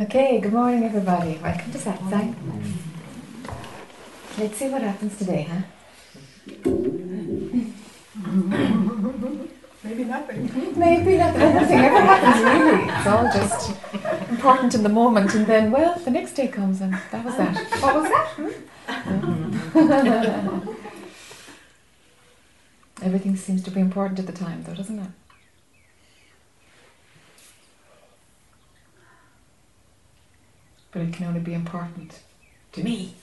Okay, good morning everybody. Welcome to Satsang. Let's see what happens today, huh? Maybe nothing. Maybe not that nothing ever happens really. It's all just important in the moment and then, well, the next day comes and that was that. What was that? Hmm? Everything seems to be important at the time though, doesn't it? But it can only be important to me.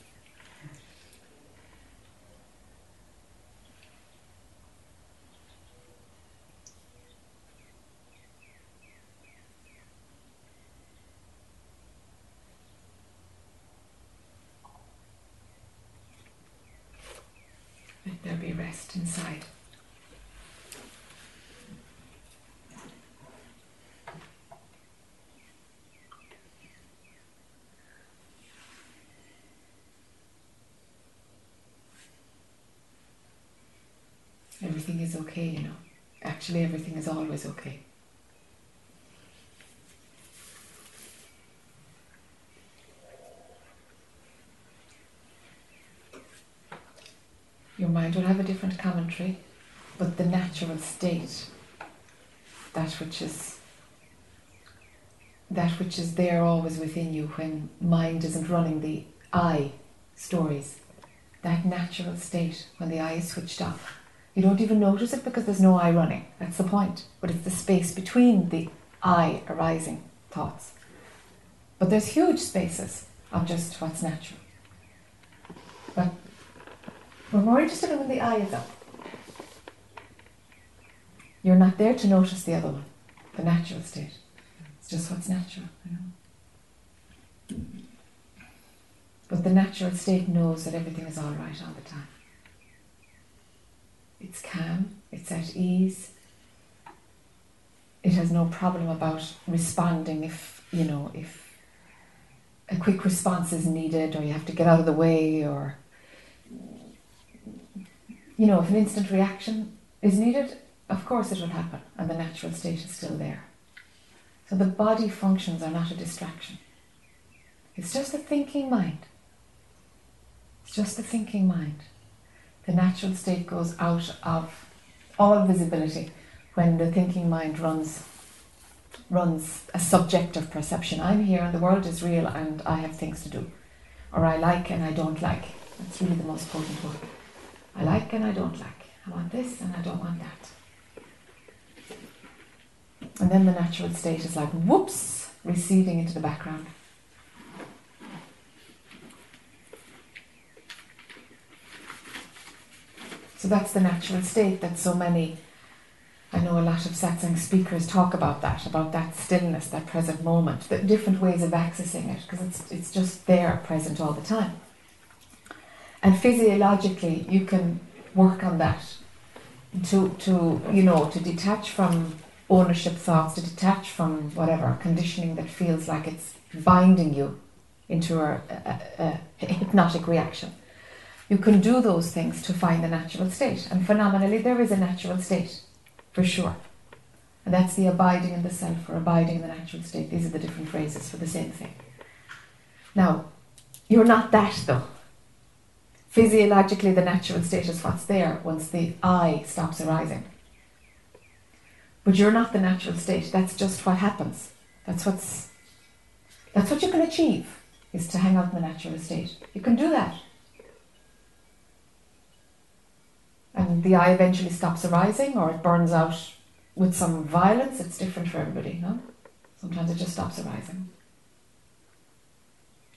Let there be rest inside. Everything is okay, you know. Actually, everything is always okay. Your mind will have a different commentary, but the natural state, that which is that which is there always within you when mind isn't running the I stories, that natural state when the I is switched off you don't even notice it because there's no I running. That's the point. But it's the space between the I arising thoughts. But there's huge spaces of just what's natural. But we're more interested in when the I is up. You're not there to notice the other one, the natural state. It's just what's natural, you know. But the natural state knows that everything is all right all the time. It's calm, it's at ease. It has no problem about responding if, you know, if a quick response is needed or you have to get out of the way or, you know, if an instant reaction is needed, of course it will happen and the natural state is still there. So the body functions are not a distraction. It's just a thinking mind. It's just a thinking mind the natural state goes out of all visibility when the thinking mind runs runs a subjective perception. I'm here and the world is real and I have things to do. Or I like and I don't like. That's really the most potent one. I like and I don't like. I want this and I don't want that. And then the natural state is like whoops, receding into the background. So that's the natural state that so many, I know a lot of satsang speakers talk about that, about that stillness, that present moment, the different ways of accessing it, because it's, it's just there, present all the time. And physiologically, you can work on that to, to you know, to detach from ownership thoughts, to detach from whatever conditioning that feels like it's binding you into a, a, a hypnotic reaction you can do those things to find the natural state. And phenomenally, there is a natural state, for sure. And that's the abiding in the self or abiding in the natural state. These are the different phrases for the same thing. Now, you're not that though. Physiologically, the natural state is what's there once the I stops arising. But you're not the natural state. That's just what happens. That's what's that's what you can achieve is to hang out in the natural state. You can do that. And the eye eventually stops arising or it burns out with some violence, it's different for everybody, no? Sometimes it just stops arising.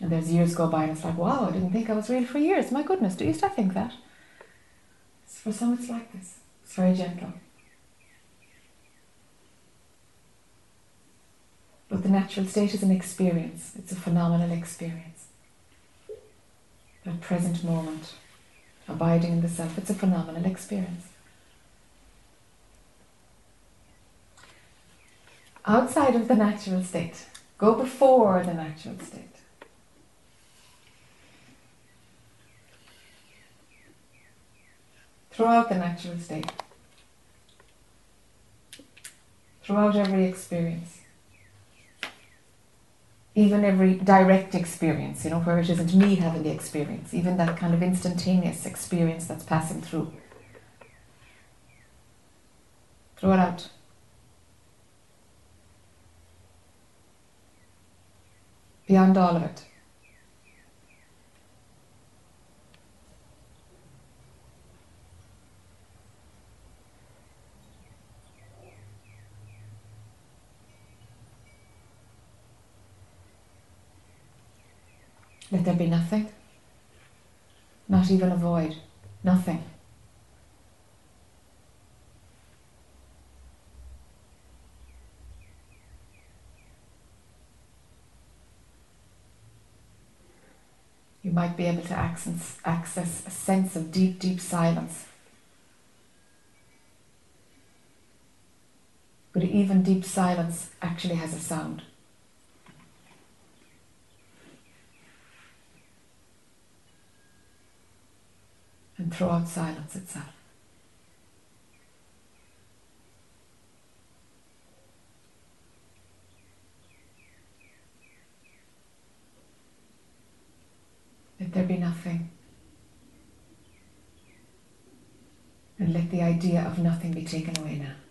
And there's years go by and it's like, wow, I didn't think I was real for years. My goodness, do you still think that? For some, it's like this. It's very gentle. But the natural state is an experience, it's a phenomenal experience. That present moment abiding in the self. It's a phenomenal experience. Outside of the natural state, go before the natural state. Throughout the natural state, throughout every experience, even every direct experience, you know, where it isn't me having the experience, even that kind of instantaneous experience that's passing through. Throw it out. Beyond all of it. Let there be nothing, not even a void, nothing. You might be able to access, access a sense of deep, deep silence. But even deep silence actually has a sound. And throw out silence itself. Let there be nothing. And let the idea of nothing be taken away now.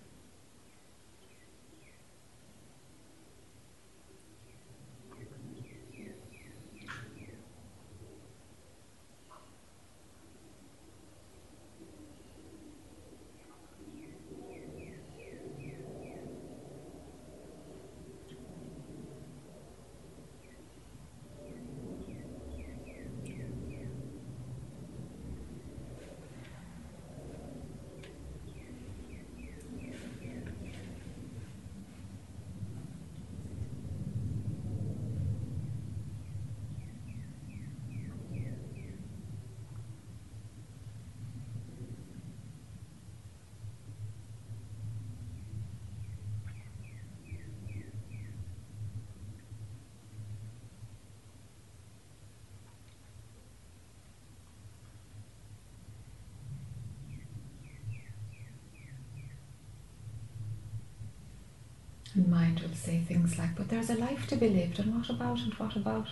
Mind will say things like, but there's a life to be lived, and what about, and what about?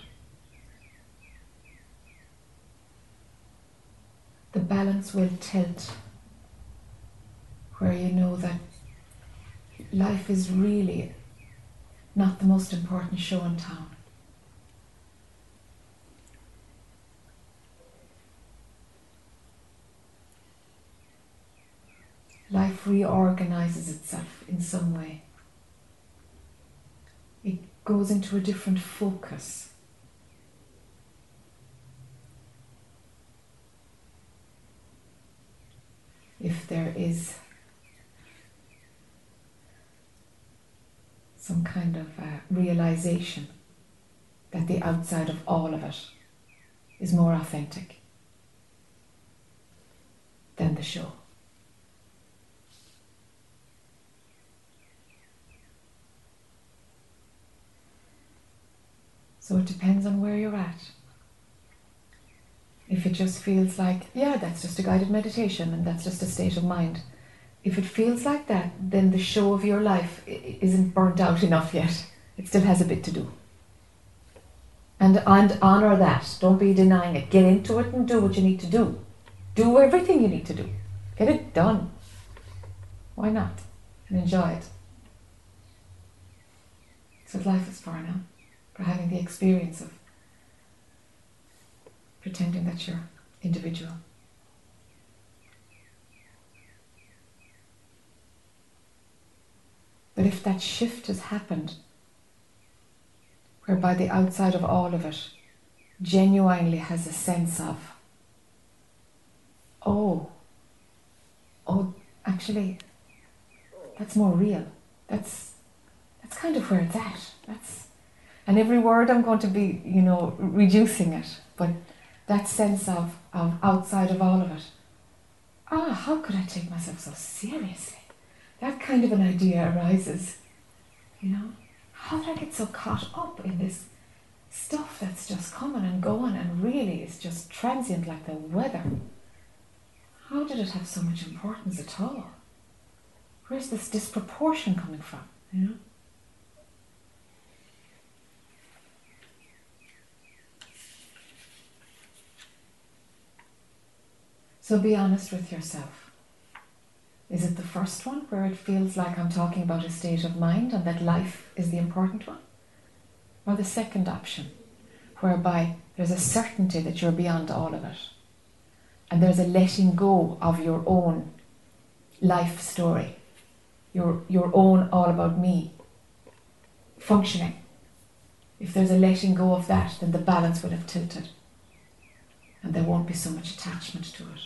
The balance will tilt where you know that life is really not the most important show in town. Life reorganizes itself in some way it goes into a different focus. If there is some kind of uh, realization that the outside of all of it is more authentic than the show. So it depends on where you're at. If it just feels like, yeah, that's just a guided meditation and that's just a state of mind. If it feels like that, then the show of your life isn't burnt out enough yet. It still has a bit to do. And, and honor that. Don't be denying it. Get into it and do what you need to do. Do everything you need to do. Get it done. Why not? And enjoy it. What life is for now for having the experience of pretending that you're individual. But if that shift has happened, whereby the outside of all of it genuinely has a sense of, oh, oh, actually, that's more real. That's that's kind of where it's at. That's and every word I'm going to be, you know, reducing it, but that sense of, of outside of all of it. Ah, how could I take myself so seriously? That kind of an idea arises. You know, how did I get so caught up in this stuff that's just coming and going and really is just transient like the weather? How did it have so much importance at all? Where's this disproportion coming from? You know? So be honest with yourself. Is it the first one where it feels like I'm talking about a state of mind and that life is the important one? Or the second option, whereby there's a certainty that you're beyond all of it and there's a letting go of your own life story, your, your own all about me functioning. If there's a letting go of that, then the balance will have tilted and there won't be so much attachment to it.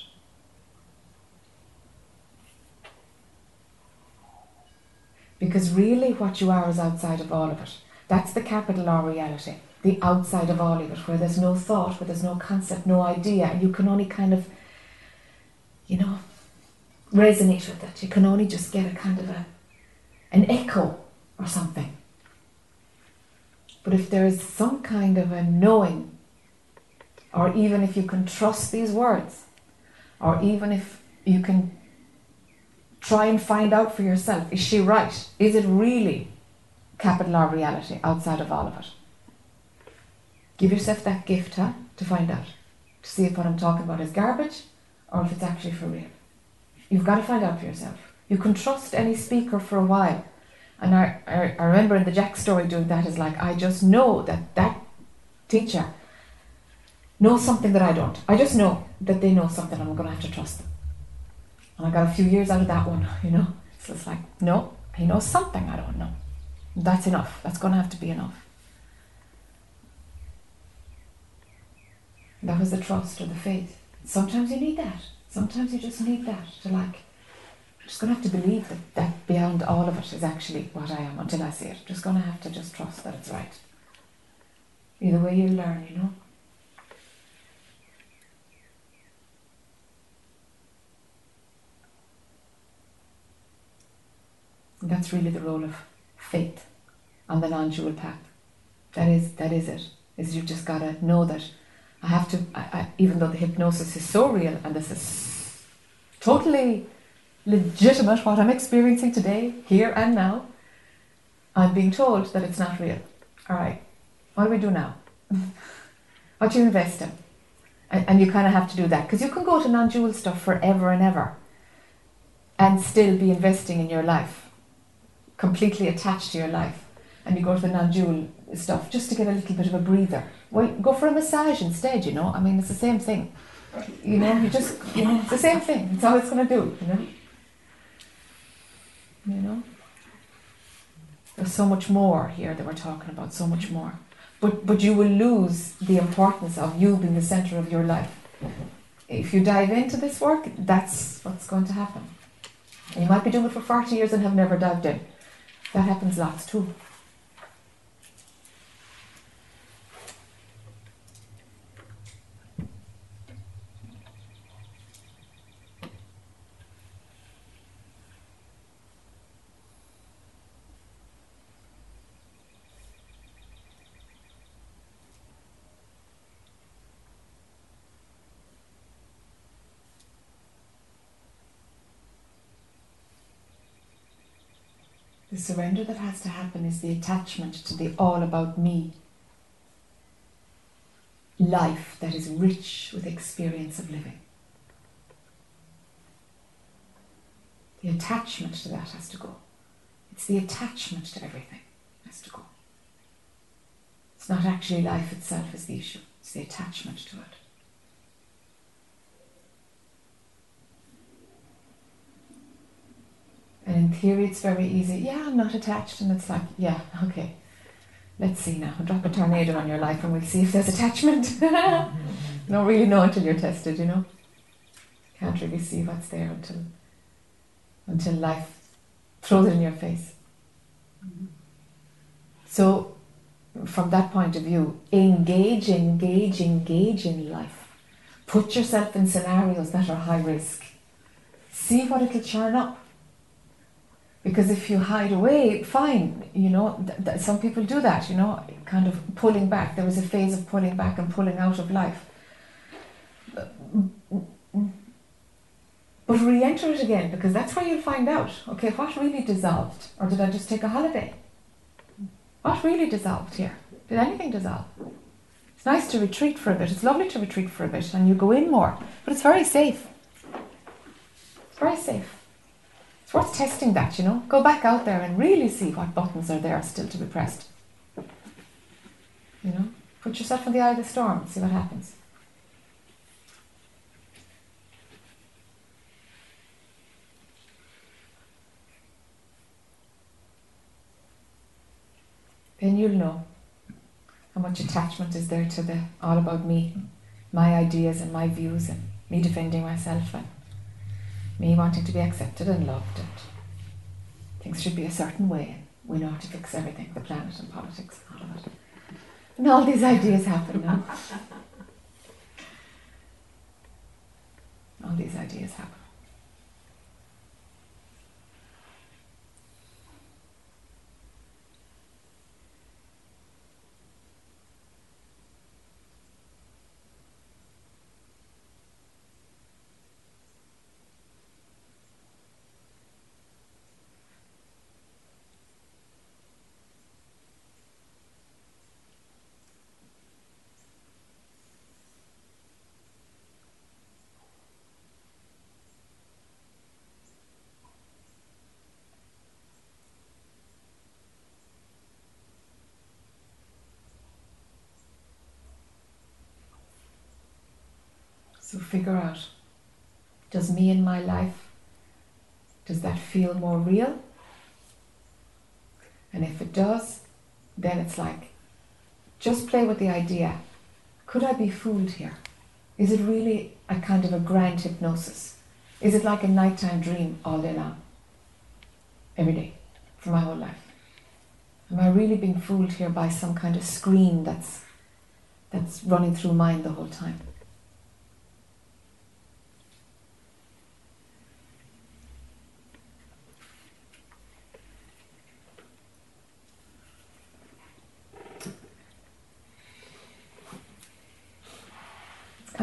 Because really, what you are is outside of all of it. That's the capital R reality, the outside of all of it, where there's no thought, where there's no concept, no idea. You can only kind of, you know, resonate with it. You can only just get a kind of a, an echo or something. But if there is some kind of a knowing or even if you can trust these words, or even if you can try and find out for yourself is she right? Is it really capital R reality outside of all of it? Give yourself that gift, huh? To find out. To see if what I'm talking about is garbage or if it's actually for real. You've got to find out for yourself. You can trust any speaker for a while. And I, I, I remember in the Jac story doing that is like, I just know that that teacher know something that I don't. I just know that they know something and I'm going to have to trust them. And I got a few years out of that one, you know. So it's like, no, he knows something I don't know. That's enough. That's going to have to be enough. That was the trust or the faith. Sometimes you need that. Sometimes you just need that to like, I'm just going to have to believe that, that beyond all of it is actually what I am until I see it. Just going to have to just trust that it's right. Either way you learn, you know. That's really the role of faith on the non-dual path. That is, that is it. Is you've just got to know that I have to, I, I, even though the hypnosis is so real and this is totally legitimate, what I'm experiencing today, here and now, I'm being told that it's not real. All right, what do we do now? what do you invest in? And, and you kind of have to do that because you can go to non dual stuff forever and ever and still be investing in your life completely attached to your life and you go to the non-dual stuff just to get a little bit of a breather. Well, go for a massage instead, you know. I mean, it's the same thing. You know, you just, you know, it's the same thing. It's all it's going to do, you know. You know. There's so much more here that we're talking about, so much more. But, but you will lose the importance of you being the centre of your life. If you dive into this work, that's what's going to happen. And you might be doing it for 40 years and have never dived in. That happens lots too. The surrender that has to happen is the attachment to the all about me life that is rich with experience of living. The attachment to that has to go. It's the attachment to everything has to go. It's not actually life itself is the issue, it's the attachment to it. And in theory, it's very easy. Yeah, I'm not attached. And it's like, yeah, okay. Let's see now. Drop a tornado on your life and we'll see if there's attachment. you mm-hmm. don't really know until you're tested, you know. Can't really see what's there until until life throws it in your face. Mm-hmm. So, from that point of view, engage, engage, engage in life. Put yourself in scenarios that are high risk. See what it'll churn up. Because if you hide away, fine, you know, th- th- some people do that, you know, kind of pulling back. There was a phase of pulling back and pulling out of life. But re enter it again, because that's where you'll find out okay, what really dissolved? Or did I just take a holiday? What really dissolved here? Did anything dissolve? It's nice to retreat for a bit. It's lovely to retreat for a bit, and you go in more. But it's very safe. It's very safe. Worth testing that, you know. Go back out there and really see what buttons are there still to be pressed. You know, put yourself in the eye of the storm see what happens. Then you'll know how much attachment is there to the all about me, my ideas and my views, and me defending myself, and me wanting to be accepted and loved, and things should be a certain way, and we know how to fix everything the planet and politics and all of it. And all these ideas happen now. all these ideas happen. So figure out does me in my life, does that feel more real? And if it does, then it's like just play with the idea could I be fooled here? Is it really a kind of a grand hypnosis? Is it like a nighttime dream all day long? Every day, for my whole life? Am I really being fooled here by some kind of screen that's that's running through mind the whole time?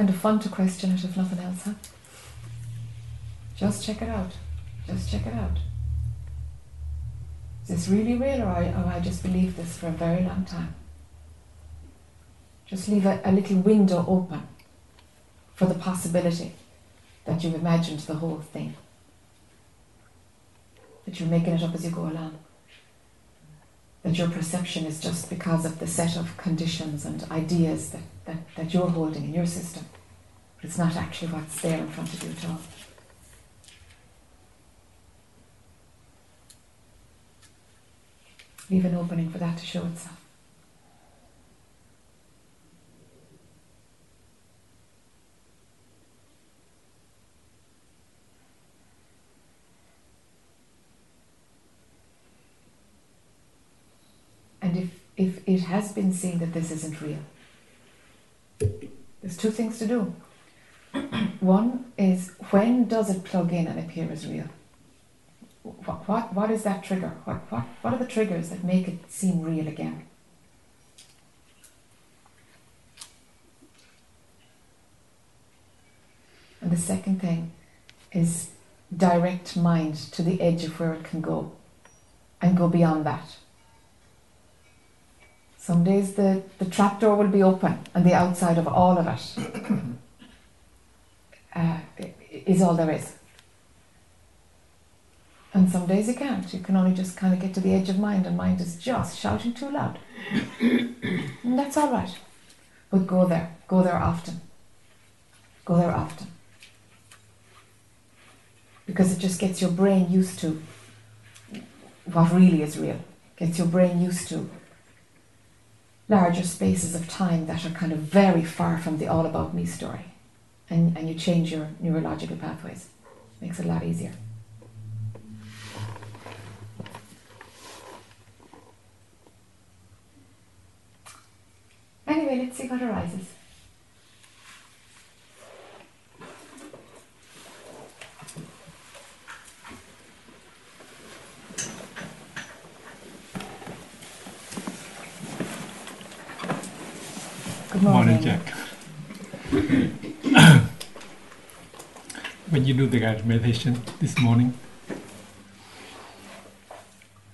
Kind of fun to question it if nothing else, huh? Just check it out. Just check it out. Is this really real or I, or I just believed this for a very long time? Just leave a, a little window open for the possibility that you've imagined the whole thing. That you're making it up as you go along. That your perception is just because of the set of conditions and ideas that that, that you're holding in your system, but it's not actually what's there in front of you at all. Leave an opening for that to show itself. And if, if it has been seen that this isn't real, there's two things to do. One is when does it plug in and appear as real? What, what, what is that trigger? What, what, what are the triggers that make it seem real again? And the second thing is direct mind to the edge of where it can go and go beyond that. Some days the, the trapdoor will be open and the outside of all of it uh, is all there is. And some days you can't. You can only just kind of get to the edge of mind, and mind is just shouting too loud. and that's all right. But go there. Go there often. Go there often. Because it just gets your brain used to what really is real. Gets your brain used to larger spaces of time that are kind of very far from the all about me story. And, and you change your neurological pathways. Makes it a lot easier. Anyway, let's see what arises. Morning. Morning, Jac. when you do the guided meditation this morning,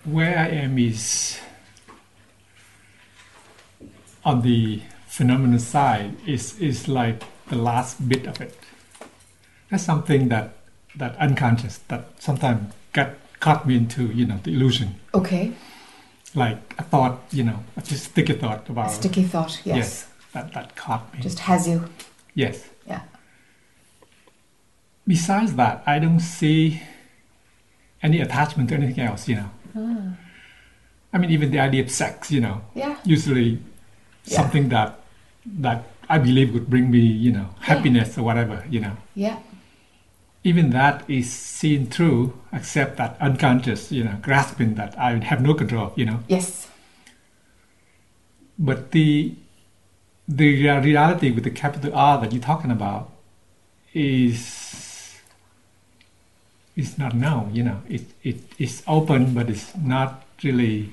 where I am is on the phenomenal side is is like the last bit of it. That's something that that unconscious that sometimes got caught me into you know the illusion. Okay. Like a thought, you know, a sticky thought about A sticky thought. Yes. yes, that that caught me. Just has you. yes. Yeah. Besides that, I don't see any attachment to anything else. You know, Ah. I mean, even the idea of sex. You know, Yeah. usually Yeah. something that that I believe would bring me, you know, happiness or whatever. You know. Yeah. even that is seen through, except that unconscious, you know, grasping that I have no control you know. Yes. But the the reality with the capital R that you're talking about is is not known, you know. It it is open, but it's not really.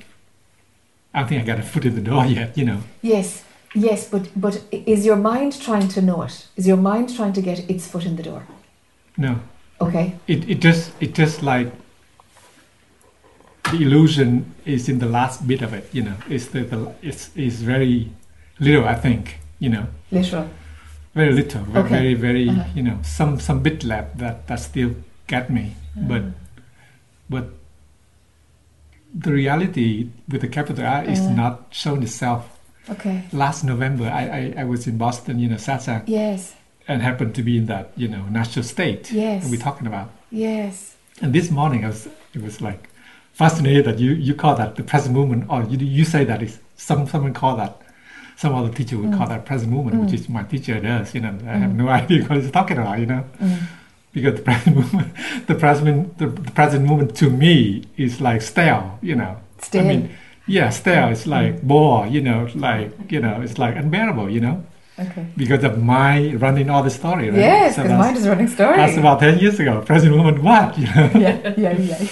I don't think I got a foot in the door yet, you know. Yes. Yes. But but is your mind trying to know it? Is your mind trying to get its foot in the door? No, Okay. it it just it just like the illusion is in the last bit of it you know it's the, the it's is very little i think you know Literal. very little Okay. very very Uh-huh. you know some some bit left that that still get me but but the reality with the capital R is Uh. not shown itself Okay. last november I, I i was in boston you know satsang Yes. and happened to be in that you know natural state Yes. we're talking about Yes. And this morning, I was it was like fascinated that you, you call that the present moment, or you you say that is some someone call that some other teacher would call Mm. that present movement, which Mm. is my teacher does. You know, I have Mm. no idea what he's talking about. You know, Mm. because the present movement, the present the, the present movement to me is like stale. You know, Still. I mean, yeah, stale. It's like bore. You know, like you know, it's like unbearable. You know, okay. because of my running all the story. Right? Yes, So because mind is running story. That's about ten years ago. Present movement, what? You know. yeah, yeah, yeah.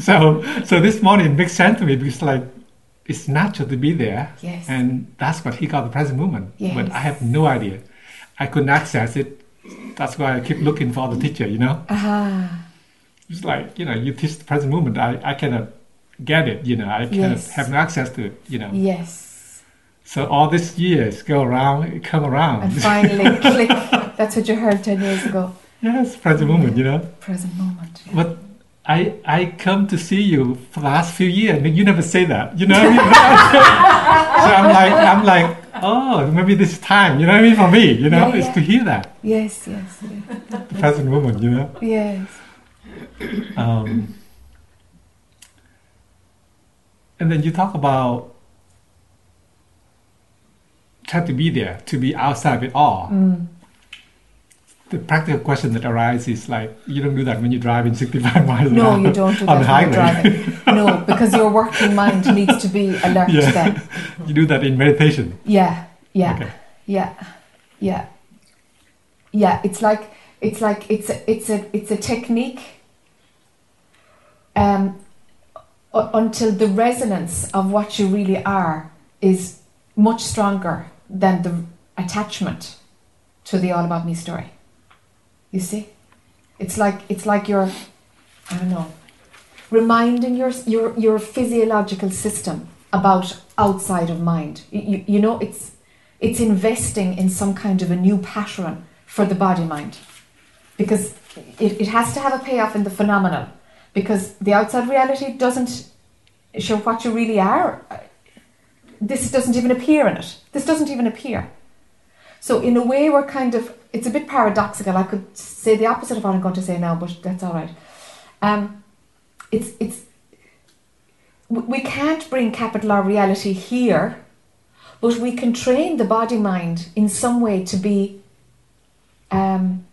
So, so this morning it makes sense to me because like it's natural to be there, Yes. and that's what he called the present moment. Yes. But I have no idea. I couldn't access it. That's why I keep looking for the teacher. You know, Aha. it's like you know, you teach the present moment. I, I cannot get it. You know, I cannot Yes. have no access to it. You know, Yes. so all these years go around, come around. And finally, click. That's what you heard 10 years ago. yes, present moment. You know, Present moment. yeah. but. I, I come to see you for the last few years, and you never say that. You know what I mean? so I'm like, I'm like, oh, maybe this time. You know what I mean? For me, you know, Yeah, yeah. to hear that Yes, yes, yes. the present moment. You know, Yes. um, and then you talk about try to be there, to be outside of it all. Mm. The practical question that arises is like, you don't do that when you drive in 65 miles an No, hour you don't do on that the when highway. you're driving. No, because your working mind needs to be alert Yeah. then. you do that in meditation. Yeah, yeah, Okay. yeah, yeah, yeah. It's like it's like it's a it's a it's a technique. Um, until the resonance of what you really are is much stronger than the attachment to the all about me story. You see, it's like it's like you're, I don't know, reminding your your your physiological system about outside of mind. You, you, know, it's it's investing in some kind of a new pattern for the body mind because it, it has to have a payoff in the phenomenal because the outside reality doesn't show what you really are. This doesn't even appear in it. This doesn't even appear. So in a way, we're kind of it's a bit paradoxical. I could say the opposite of what I'm going to say now, but that's all right. Um, it's it's we can't bring capital R reality here, but we can train the body mind in some way to be um,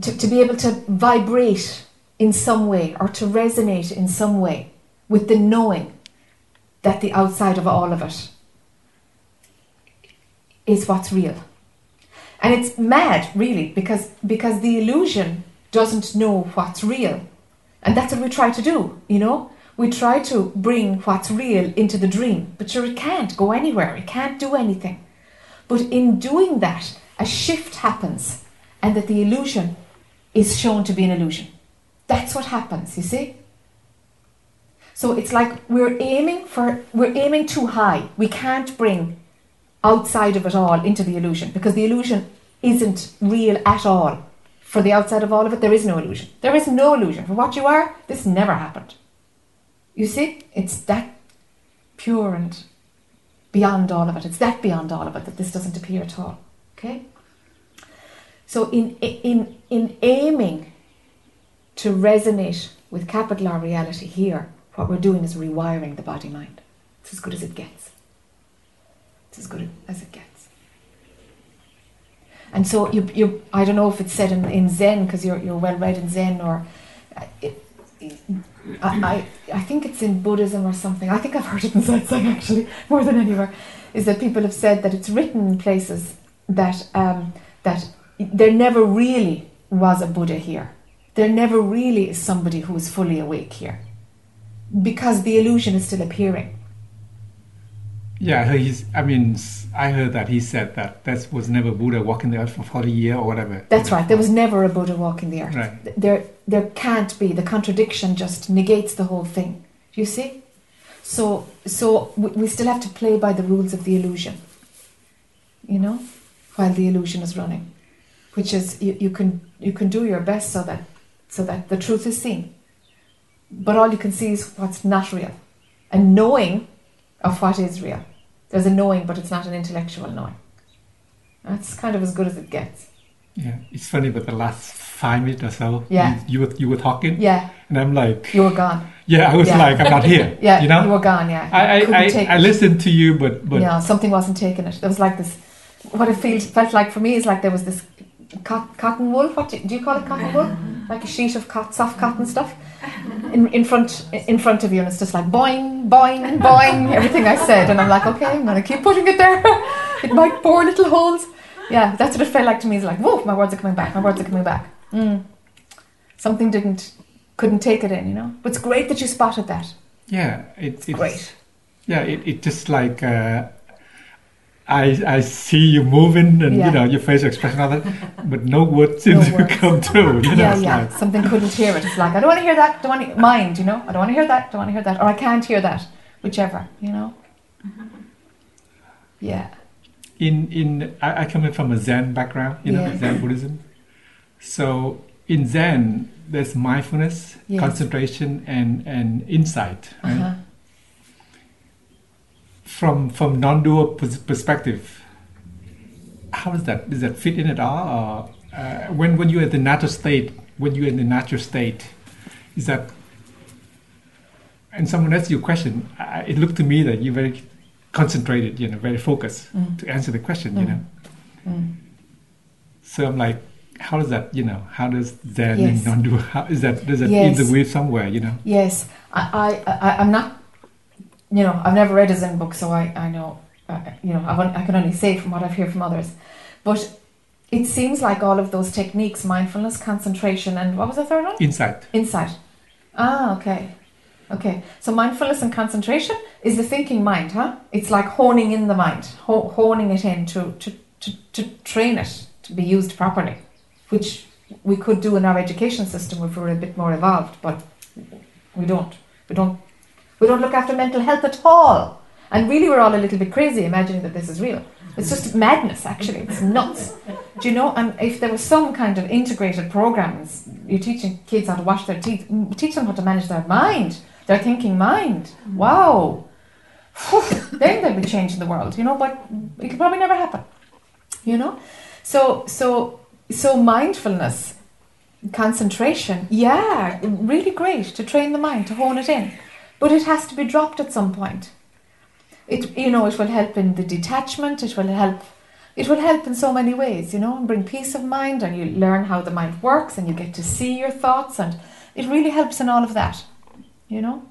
to, to be able to vibrate in some way or to resonate in some way with the knowing that the outside of all of it is what's real. And it's mad, really, because because the illusion doesn't know what's real. And that's what we try to do, you know? We try to bring what's real into the dream, but sure, it can't go anywhere, it can't do anything. But in doing that, a shift happens, and that the illusion is shown to be an illusion. That's what happens, you see? So it's like we're aiming for we're aiming too high. We can't bring outside of it all into the illusion because the illusion isn't real at all For the outside of all of it, there is no illusion. There is no illusion. For what you are, this never happened. You see, it's that pure and beyond all of it. It's that beyond all of it that this doesn't appear at all. Okay? So in in in aiming to resonate with capital R reality here, what we're doing is rewiring the body mind. It's as good as it gets. It's as good as it gets. And so you, you I don't know if it's said in, in Zen because you're, you're well read in Zen or uh, it, I, I, I think it's in Buddhism or something. I think I've heard it in satsang actually more than anywhere. Is that people have said that it's written in places that um, that there never really was a Buddha here. There never really is somebody who is fully awake here, because the illusion is still appearing. Yeah, he's. I mean, I heard that he said that that was never Buddha walking the earth for forty years or whatever. That's right. There was never a Buddha walking the earth. Right. There, there can't be. The contradiction just negates the whole thing. Do you see? So, so we, we still have to play by the rules of the illusion. You know, while the illusion is running, which is you, you can you can do your best so that so that the truth is seen. But all you can see is what's not real, and knowing of what is real. There's a knowing, but it's not an intellectual knowing. That's kind of as good as it gets. Yeah, it's funny, but the last five minutes or so, Yeah. you, you were you were talking, Yeah, and I'm like, you were gone. yeah, I was Yeah. like, I'm not here. Yeah, you know, you were gone. Yeah, I I, I, I listened to you, but but yeah, something wasn't taking it. There was like this. What it feels felt like for me is like there was this cot, cotton wool. What do you, do you call it? Cotton wool? Like a sheet of cot, soft cotton stuff in, in front in front of you, and it's just like boing, boing, boing. Everything I said, and I'm like, okay, I'm gonna keep putting it there. it might bore little holes. Yeah, that's what it felt like to me. It's like, whoa, my words are coming back. My words are coming back. Mm. Something didn't couldn't take it in, you know. But it's great that you spotted that. yeah, it, it's Great. Yeah, it, it just like uh, I I see you moving and Yeah. you know your facial expression of it, but no words seem No to words. come through. You know, yeah, yeah. like Something couldn't hear it. It's like I don't want to hear that. Don't want to mind. You know. I don't want to hear that. Don't want to hear that. Or I can't hear that. Whichever. You know. Yeah. in in I, I come in from a Zen background, you know, Yeah. Zen Buddhism. So in Zen, there's mindfulness, Yes. concentration, and and insight. Right? Uh-huh. From from non-dual perspective, how does that does that fit in at all? Or uh, when when you're at the natural state, when you're in the natural state, is that? And someone asked you a question. I, it looked to me that you're very concentrated, you know, very focused Mm. to answer the question, you Mm. know. Mm. So I'm like, how does that, you know, how does Zen Yes. and non-dual? How is that? Does that Yes. interweave somewhere? You know? Yes. I, I, I, I'm not. You know, I've never read a Zen book, so I, I know. Uh, you know, I've, I can only say from what I've heard from others, but it seems like all of those techniques, mindfulness, concentration, and what was the third one? Insight. Insight. Ah, okay. Okay. So mindfulness and concentration is the thinking mind, huh? It's like honing in the mind, ho- honing it in to, to, to, to train it to be used properly, which we could do in our education system if we were a bit more evolved, but we don't. We don't. We don't look after mental health at all. And really, we're all a little bit crazy imagining that this is real. It's just madness, actually. It's nuts. Do you know? And if there was some kind of integrated programs, you're teaching kids how to wash their teeth, teach them how to manage their mind, their thinking mind. Wow. then they'd be changing the world, you know. But it could probably never happen, you know. So, so, so mindfulness, concentration, yeah, really great to train the mind to hone it in, but it has to be dropped at some point. It, you know, it will help in the detachment. It will help it will help in so many ways, you know, and bring peace of mind and you learn how the mind works and you get to see your thoughts and it really helps in all of that, you know.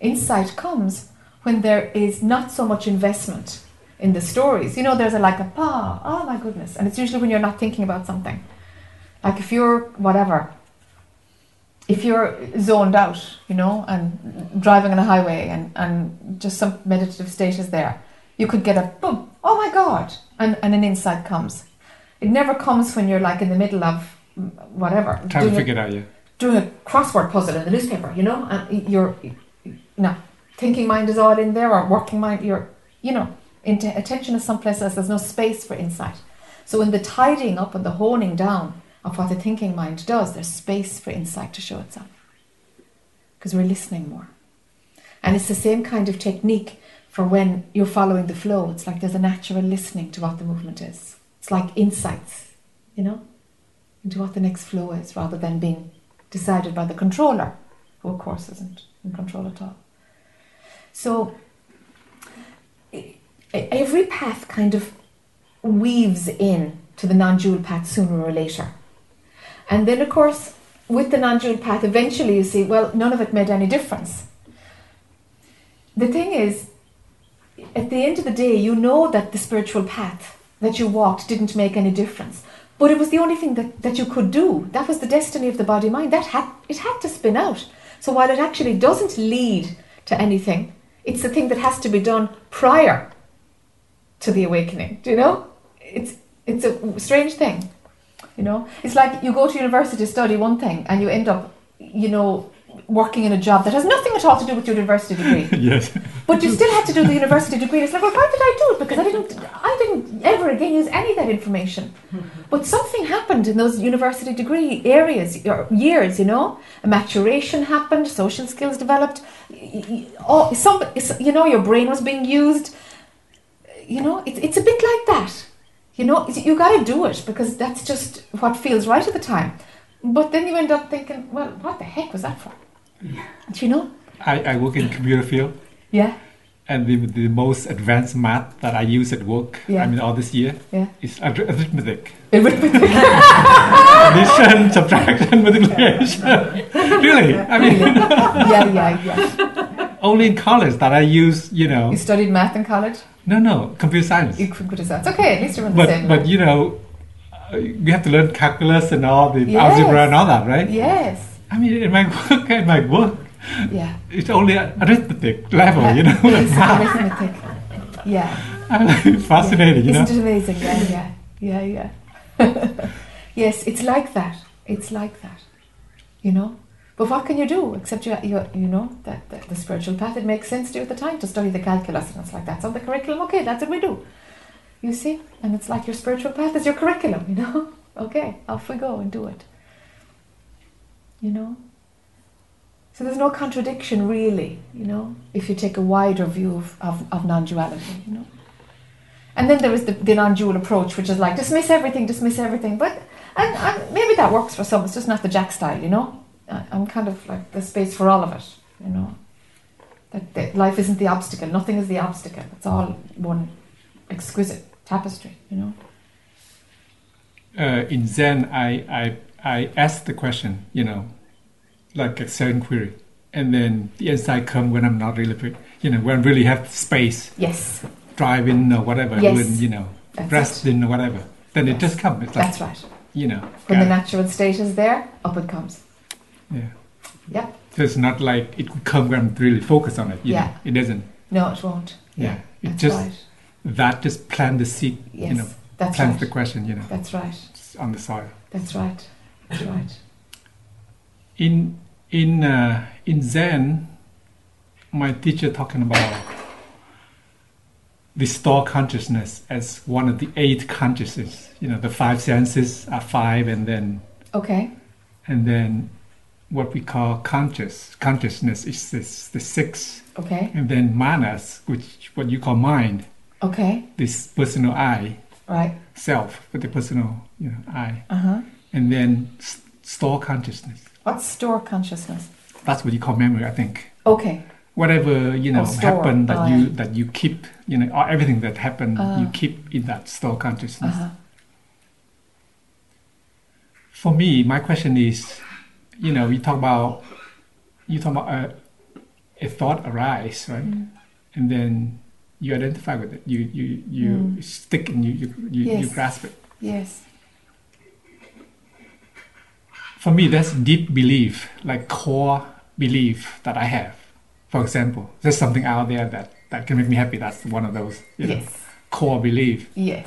Insight comes when there is not so much investment in the stories. You know, there's a like a ah, oh my goodness. And it's usually when you're not thinking about something. Like if you're whatever, if you're zoned out, you know, and driving on a highway and, and just some meditative state is there, you could get a boom, oh my God, and, and an insight comes. It never comes when you're like in the middle of whatever, Trying to figure it out. Yeah. doing a crossword puzzle in the newspaper, you know, and you're, no, thinking mind is all in there, or working mind, you're, you know, into attention is someplace else, there's no space for insight. So in the tidying up and the honing down of what the thinking mind does, there's space for insight to show itself. Because we're listening more. And it's the same kind of technique for when you're following the flow. It's like there's a natural listening to what the movement is. It's like insights, you know, into what the next flow is rather than being decided by the controller, who of course isn't in control at all. So every path kind of weaves in to the non-dual path sooner or later. And then of course with the non-dual path eventually you see well none of it made any difference. The thing is at the end of the day you know that the spiritual path that you walked didn't make any difference. But it was the only thing that, that you could do. That was the destiny of the body mind. That had it had to spin out. So while it actually doesn't lead to anything, it's the thing that has to be done prior to the awakening. Do you know? It's it's a strange thing. You know, it's like you go to university to study one thing and you end up, you know, working in a job that has nothing at all to do with your university degree. yes. But you still had to do the university degree. It's like, well, why did I do it? Because I didn't, I didn't ever again use any of that information. But something happened in those university degree areas, or years, you know. A maturation happened, social skills developed. y- y- All, some, you know, your brain was being used. You know, it's it's a bit like that. You know, you got to do it because that's just what feels right at the time. But then you end up thinking, well, what the heck was that for? Do you know? I, I work in computer field Yeah, and the, the most advanced math that I use at work, Yeah. I mean all this year, yeah. is arith- arithmetic. Arithmetic. Addition, subtraction, multiplication. really? I mean, yeah, yeah, yeah. only in college that I use, you know, You studied math in college? No, no, computer science. You it It's okay, at least you're on the But, same but you know, we have to learn calculus and all the Yes. algebra and all that, right? Yes. I mean, in my work, in my work, Yeah. it's only arithmetic level, you know. Arithmetic. Yeah. Fascinating, you know. Isn't it amazing? Yeah, yeah, yeah, yeah. yes, it's like that. It's like that. You know? But what can you do except you, you, you know, that, that the spiritual path, it makes sense to you at the time to study the calculus and it's like that's on the curriculum. Okay, that's what we do. You see? And it's like your spiritual path is your curriculum, you know? Okay, off we go and do it. You know? So there's no contradiction really, you know, if you take a wider view of, of, of non-duality, you know. And then there is the, the non-dual approach, which is like dismiss everything, dismiss everything. But and, and maybe that works for some. It's just not the Jac style, you know. I- I'm kind of like the space for all of it, you know. That, that life isn't the obstacle. Nothing is the obstacle. It's all one exquisite tapestry, you know. uh, in Zen, I, I, I ask the question, you know, like a certain query. And then the insight come when I'm not really, pre- you know, when I really have space, Yes, driving or whatever, Yes. when, you know, that's resting or whatever. Then it Yes. just comes. It's like, That's right. you know, When the it. natural state is there, up it comes. Yeah. Yep. So it's not like it could come and really focus on it. Yeah. know, it doesn't. No, it won't. Yeah. It That's just, right. that just plant the seed, Yes, you know, that's plants right. the question, you know, That's right. on the soil. That's right. That's right. in in uh, in Zen, my teacher talking about the store consciousness as one of the eight consciousness. You know, the five senses are five, and then Okay. and then what we call conscious consciousness is this the six, Okay. and then manas, which what you call mind, Okay. this personal I, Right. self, with the personal you know I, Uh huh. and then store consciousness. What's store consciousness? That's what you call memory, I think. Okay. whatever you know Oh, happened that Oh, you yeah. that you keep you know or everything that happened you Ah. keep in that store consciousness huh. for me my question is you know you talk about you talk about a, a thought arise right Mm. and then you identify with it you you you Mm. stick and you you, you, you grasp it Yes. for me that's deep belief like core belief that i have for example there's something out there that that can make me happy that's one of those you know, Yes. core belief Yes.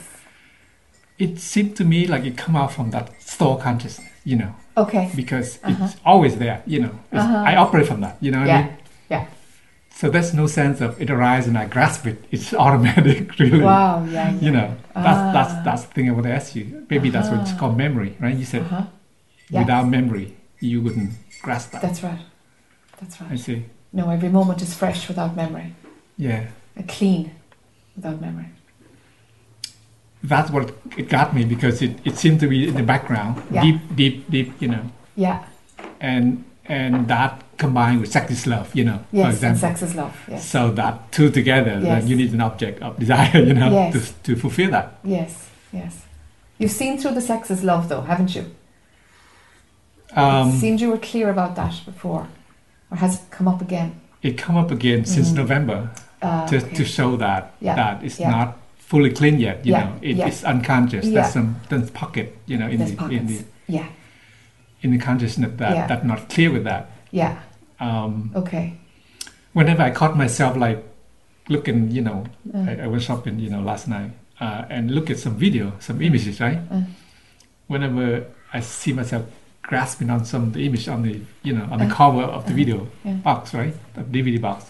it seemed to me like it come out from that store consciousness, you know, Okay. because Uh-huh. it's always there, you know. Uh-huh. I operate from that, you know what I Yeah. mean? Yeah. So there's no sense of it arises and I grasp it. It's automatic, really. Wow, yeah, yeah. You know, that's Ah. that's that's the thing I want to ask you. Maybe that's what it's Uh-huh. called memory, right? You said Uh-huh. Yeah. without memory, you wouldn't grasp that. That's right. That's right. I see. No, every moment is fresh without memory, Yeah, a clean without memory. That's what it got me because it, it seemed to be in the background, Yeah. deep, deep, deep. You know, Yeah, and and that combined with sex is love. You know, yes, and example. sex is love. Yes, So that two together, Yes. then you need an object of desire, you know, Yes. to, to fulfill that. yes, yes. You've seen through the sex is love, though, haven't you? Um, it seemed you were clear about that before, or has it come up again? it come up again since Mhm. November Uh, just okay. to show that Yeah, that it's yeah. not fully clean yet. You Yeah, know, it, yeah. it's unconscious. Yeah. There's some there's pocket, you know, in There's the in the. Yeah, in the consciousness that that not clear with that. yeah. Um, Okay. whenever I caught myself like looking, you know, Uh, I, I was shopping, you know, last night uh, and look at some video, some images, right? Uh. Whenever I see myself grasping on some the image on the, you know, on the Uh. cover of the Uh. video box, right, the DVD box,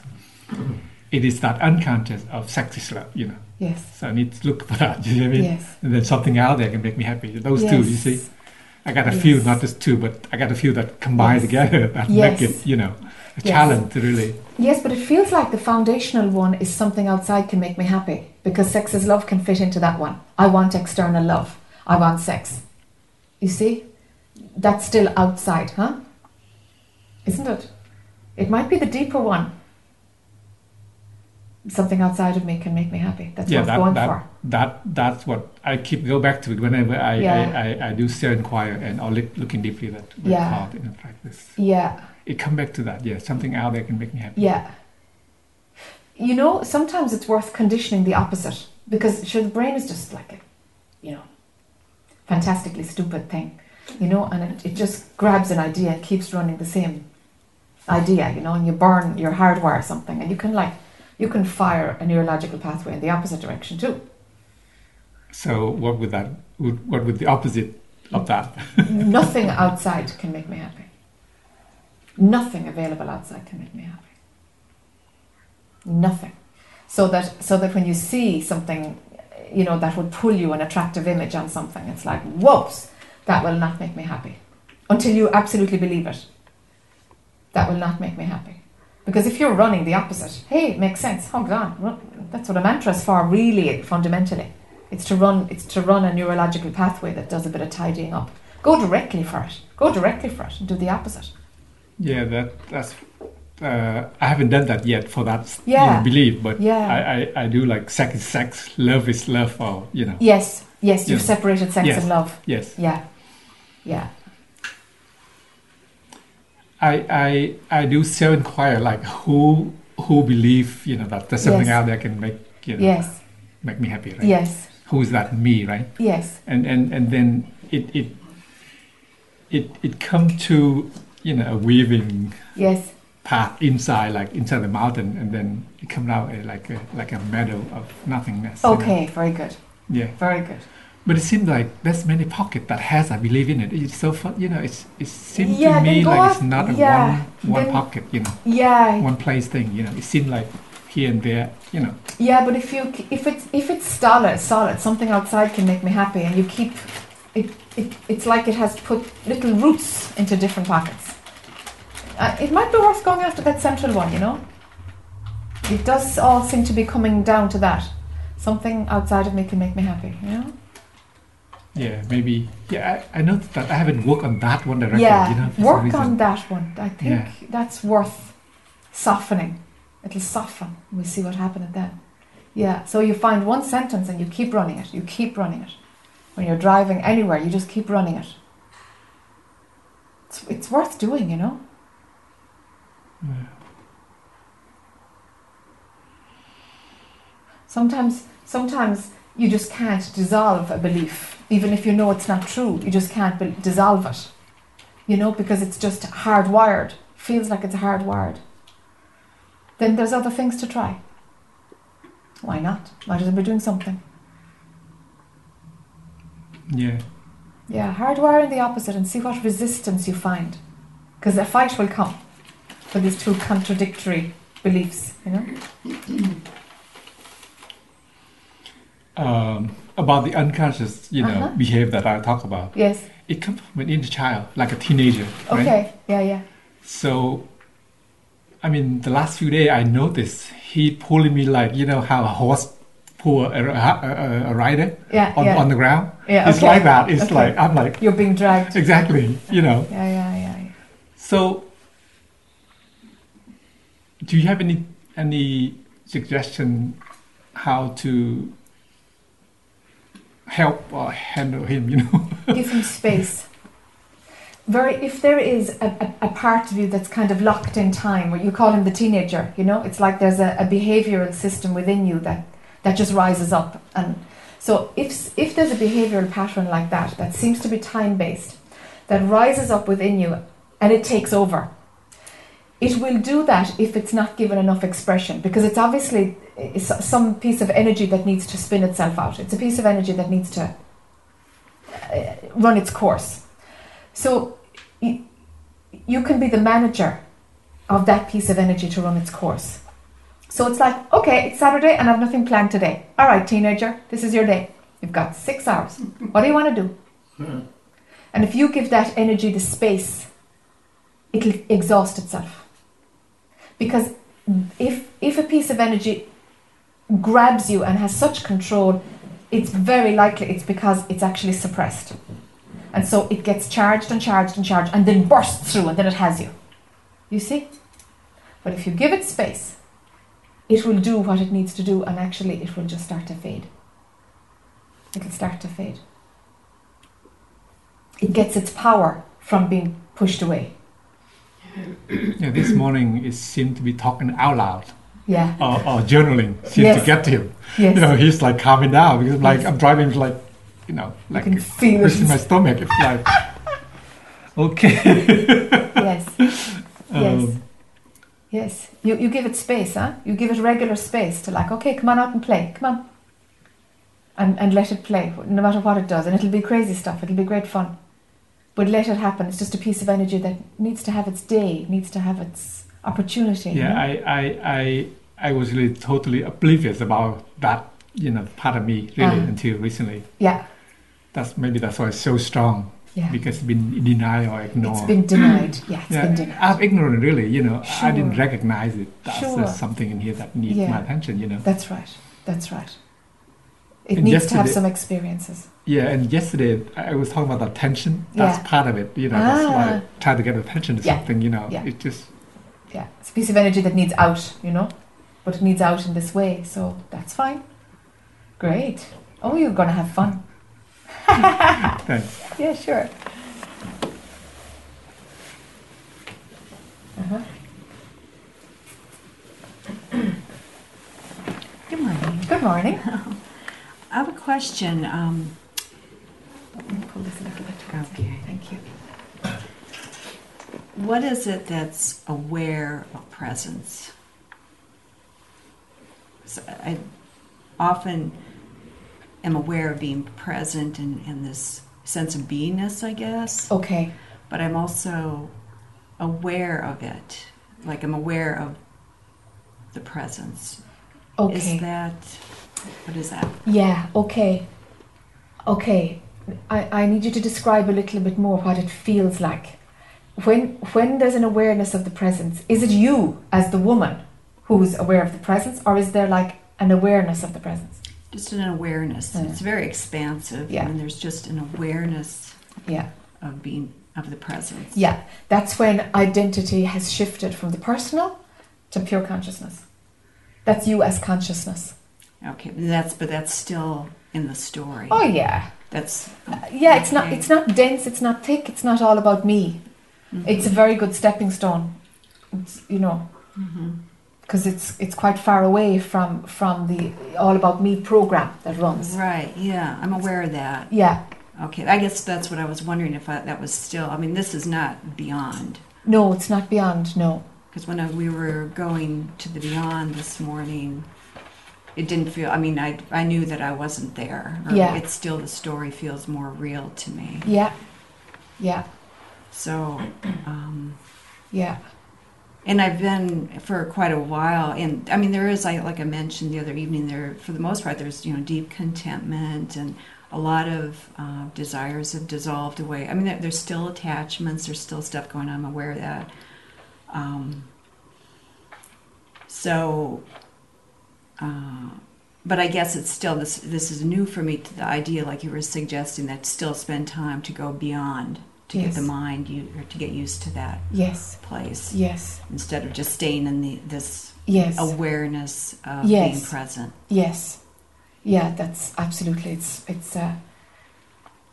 it is that unconscious of sex is love, you know. Yes. So I need to look for that. You know what I mean? Yes. And then something out there can make me happy. Those two, you see. I got a Yes. few, not just two, but I got a few that combine Yes. together that Yes. make it, you know, a Yes. challenge really. Yes, but it feels like the foundational one is something outside can make me happy because sex is love can fit into that one. I want external love. I want sex. You see? That's still outside, huh? Isn't it? It might be the deeper one. Something outside of me can make me happy. That's yeah, what that, I'm going that, for. that that's what I keep go back to it whenever I, Yeah. I, I, I do self inquire and or look, looking deeply at what Yeah. called in the practice. Yeah, It come back to that, yeah. Something out there can make me happy. yeah. You know, sometimes it's worth conditioning the opposite because sure, the brain is just like a, you know, fantastically stupid thing, you know, and it, it just grabs an idea and keeps running the same idea, you know, and you burn your hardwire something, and you can like, you can fire a neurological pathway in the opposite direction too. So what would that would what would the opposite of that? Nothing outside can make me happy. Nothing available outside can make me happy. Nothing. So that so that when you see something, you know, that would pull you an attractive image on something, it's like, whoops, that will not make me happy. Until you absolutely believe it. That will not make me happy. Because if you're running the opposite, hey, it makes sense. Hold on. run- That's what a mantra is for, really, fundamentally. It's to run it's to run a neurological pathway that does a bit of tidying up. Go directly for it. Go directly for it and do the opposite. Yeah, that that's. Uh, I haven't done that yet for that you Yeah. know, belief, but Yeah. I, I, I do like sex is sex, love is love, or you know, Yes, yes, you've separated sex Yes. and love. yes. Yeah, yeah, I I I do self inquire like who who believe you know that there's something Yes. out there can make you know yes, make me happy, right? yes, Who is that me, right? yes, And and and then it it it it come to you know a weaving yes, path inside like inside the mountain, and then it come out uh, like a like a meadow of nothingness. you know? Okay, very good, Yeah. very good. But it seems like there's many pockets that has I believe in it. It's so fun, you know. It's it seems Yeah, to me like it's not a yeah, one one then- pocket, you know, Yeah, one place thing. You know, it seems like here and there, you know. yeah, but if you if it's if it's solid, solid, something outside can make me happy, and you keep it. it it's like it has put little roots into different pockets. Uh, it might be worth going after that central one, you know. It does all seem to be coming down to that. Something outside of me can make me happy, you know. Yeah, maybe. Yeah, I, I noticed that I haven't worked on that one directly. Yeah, you know, work on that one. I think Yeah. that's worth softening. It'll soften. We'll see what happens then. Yeah, so you find one sentence and you keep running it. You keep running it. When you're driving anywhere, you just keep running it. It's, it's worth doing, you know? Yeah. Sometimes, sometimes you just can't dissolve a belief, even if you know it's not true. You just can't be- dissolve it, you know, because it's just hardwired. Feels like it's hardwired. Then there's other things to try. Why not? Might as well be doing something. Yeah, Yeah, hardwire the opposite and see what resistance you find, because a fight will come for these two contradictory beliefs, you know? Um, about the unconscious, you know, Uh-huh. behavior that I talk about. Yes. It comes from an inner child, like a teenager, right? Okay. Yeah, yeah. So, I mean, the last few days I noticed he pulling me like you know how a horse pull a, a, a, a rider Yeah, on, yeah. on the ground. yeah, It's okay. like that. It's Okay. like I'm like You're being dragged. exactly, you know. Yeah, yeah, yeah, yeah. So, do you have any any suggestion how to help or handle him? You know. Give him space. Very, if there is a, a, a part of you that's kind of locked in time, where you call him the teenager, you know, it's like there's a, a behavioural system within you that, that just rises up. And so, if, if there's a behavioural pattern like that, that seems to be time based, that rises up within you and it takes over, it will do that if it's not given enough expression because it's obviously it's some piece of energy that needs to spin itself out. It's a piece of energy that needs to uh, run its course. So you, you can be the manager of that piece of energy to run its course. So it's like, okay, it's Saturday and I've nothing planned today. All right, teenager, this is your day. You've got six hours. What do you want to do? And if you give that energy the space, it'll exhaust itself. Because if if a piece of energy grabs you and has such control, it's very likely it's because it's actually suppressed. And so it gets charged and charged and charged and then bursts through and then it has you. You see? But if you give it space, it will do what it needs to do and actually it will just start to fade. It'll start to fade. It gets its power from being pushed away. yeah, this morning it seemed to be talking out loud Yeah. or, or journaling seems Yes. to get to him. Yes. You know, he's like calming down because like Yes. I'm driving like, you know, like can feel it. my stomach. It's like okay. yes. Yes. Um, Yes. You, you give it space, huh? You give it regular space to like, okay, come on out and play. Come on. And, and let it play, no matter what it does. And it'll be crazy stuff. It'll be great fun. But let it happen. It's just a piece of energy that needs to have its day, needs to have its opportunity. you yeah, know? I, I, I, I was really totally oblivious about that, you know, part of me really Ah. until recently. yeah. That's maybe that's why it's so strong Yeah. because it's been denied or ignored. It's been denied. Yeah, it's yeah, been denied. I'm ignorant really. You know, I didn't recognize it. That's Sure. there's something in here that needs Yeah. my attention. You know. That's right. That's right. It And needs to have some experiences. Yeah, and yesterday I I was talking about attention. That's Yeah. part of it. You know, that's Ah. like trying to get attention to something. You know, it just Yeah, it's a piece of energy that needs out, you know, but it needs out in this way, so that's fine. Great. Oh, you're going to have fun. thanks. Yeah, sure. Uh-huh. Good morning. Good morning. I have a question. Um, Let me pull this a little bit. towards Okay. you. Thank you. what is it that's aware of presence? I often am aware of being present and, and this sense of beingness, I guess, Okay. but I'm also aware of it. Like I'm aware of the presence. Okay. Is that, what is that? Yeah, okay. Okay. I, I need you to describe a little bit more what it feels like. When when there's an awareness of the presence, is it you as the woman who's aware of the presence, or is there like an awareness of the presence? Just an awareness. Yeah. It's very expansive. Yeah. And there's just an awareness Yeah. of being of the presence. Yeah. That's when identity has shifted from the personal to pure consciousness. That's you as consciousness. Okay, but that's but that's still in the story. Oh yeah. That's Yeah, it's not it's not dense, it's not thick, it's not all about me. Mhm. It's a very good stepping stone. It's, you know, Mhm. Because it's it's quite far away from from the all about me program that runs. right. Yeah, I'm aware of that. Yeah. Okay, I guess that's what I was wondering if I, that was still. I mean, this is not beyond No, it's not beyond. No. because when I, we were going to the beyond this morning, it didn't feel. I mean, I I knew that I wasn't there. Yeah. It's still the story feels more real to me. Yeah. Yeah. So, um, Yeah. And I've been for quite a while. And I mean, there is like like I mentioned the other evening. There, for the most part, there's you know deep contentment and a lot of uh, desires have dissolved away. I mean, there, there's still attachments. There's still stuff going on. I'm aware of that. Um, so, uh, but I guess it's still this. This is new for me. To the idea, like you were suggesting, that still spend time to go beyond to Yes. get the mind you or to get used to that Yes. place Yes. instead of just staying in the this Yes. awareness of Yes. being present. Yes. Yeah, that's absolutely. It's it's uh,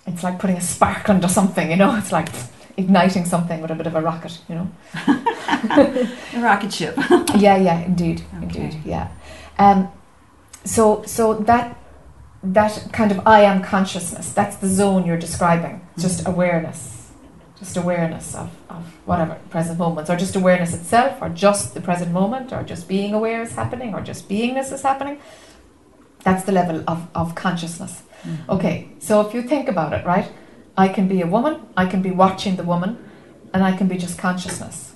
it's like putting a spark under something. You know, it's like igniting something with a bit of a rocket. You know. A rocket ship. yeah, yeah, indeed, Okay. indeed, yeah. Um, so so that that kind of I am consciousness. That's the zone you're describing. Just Mhm. awareness, just awareness of of whatever present moments, or just awareness itself, or just the present moment, or just being aware is happening, or just beingness is happening. That's the level of, of consciousness. Okay, so if you think about it, right? I can be a woman, I can be watching the woman, and I can be just consciousness.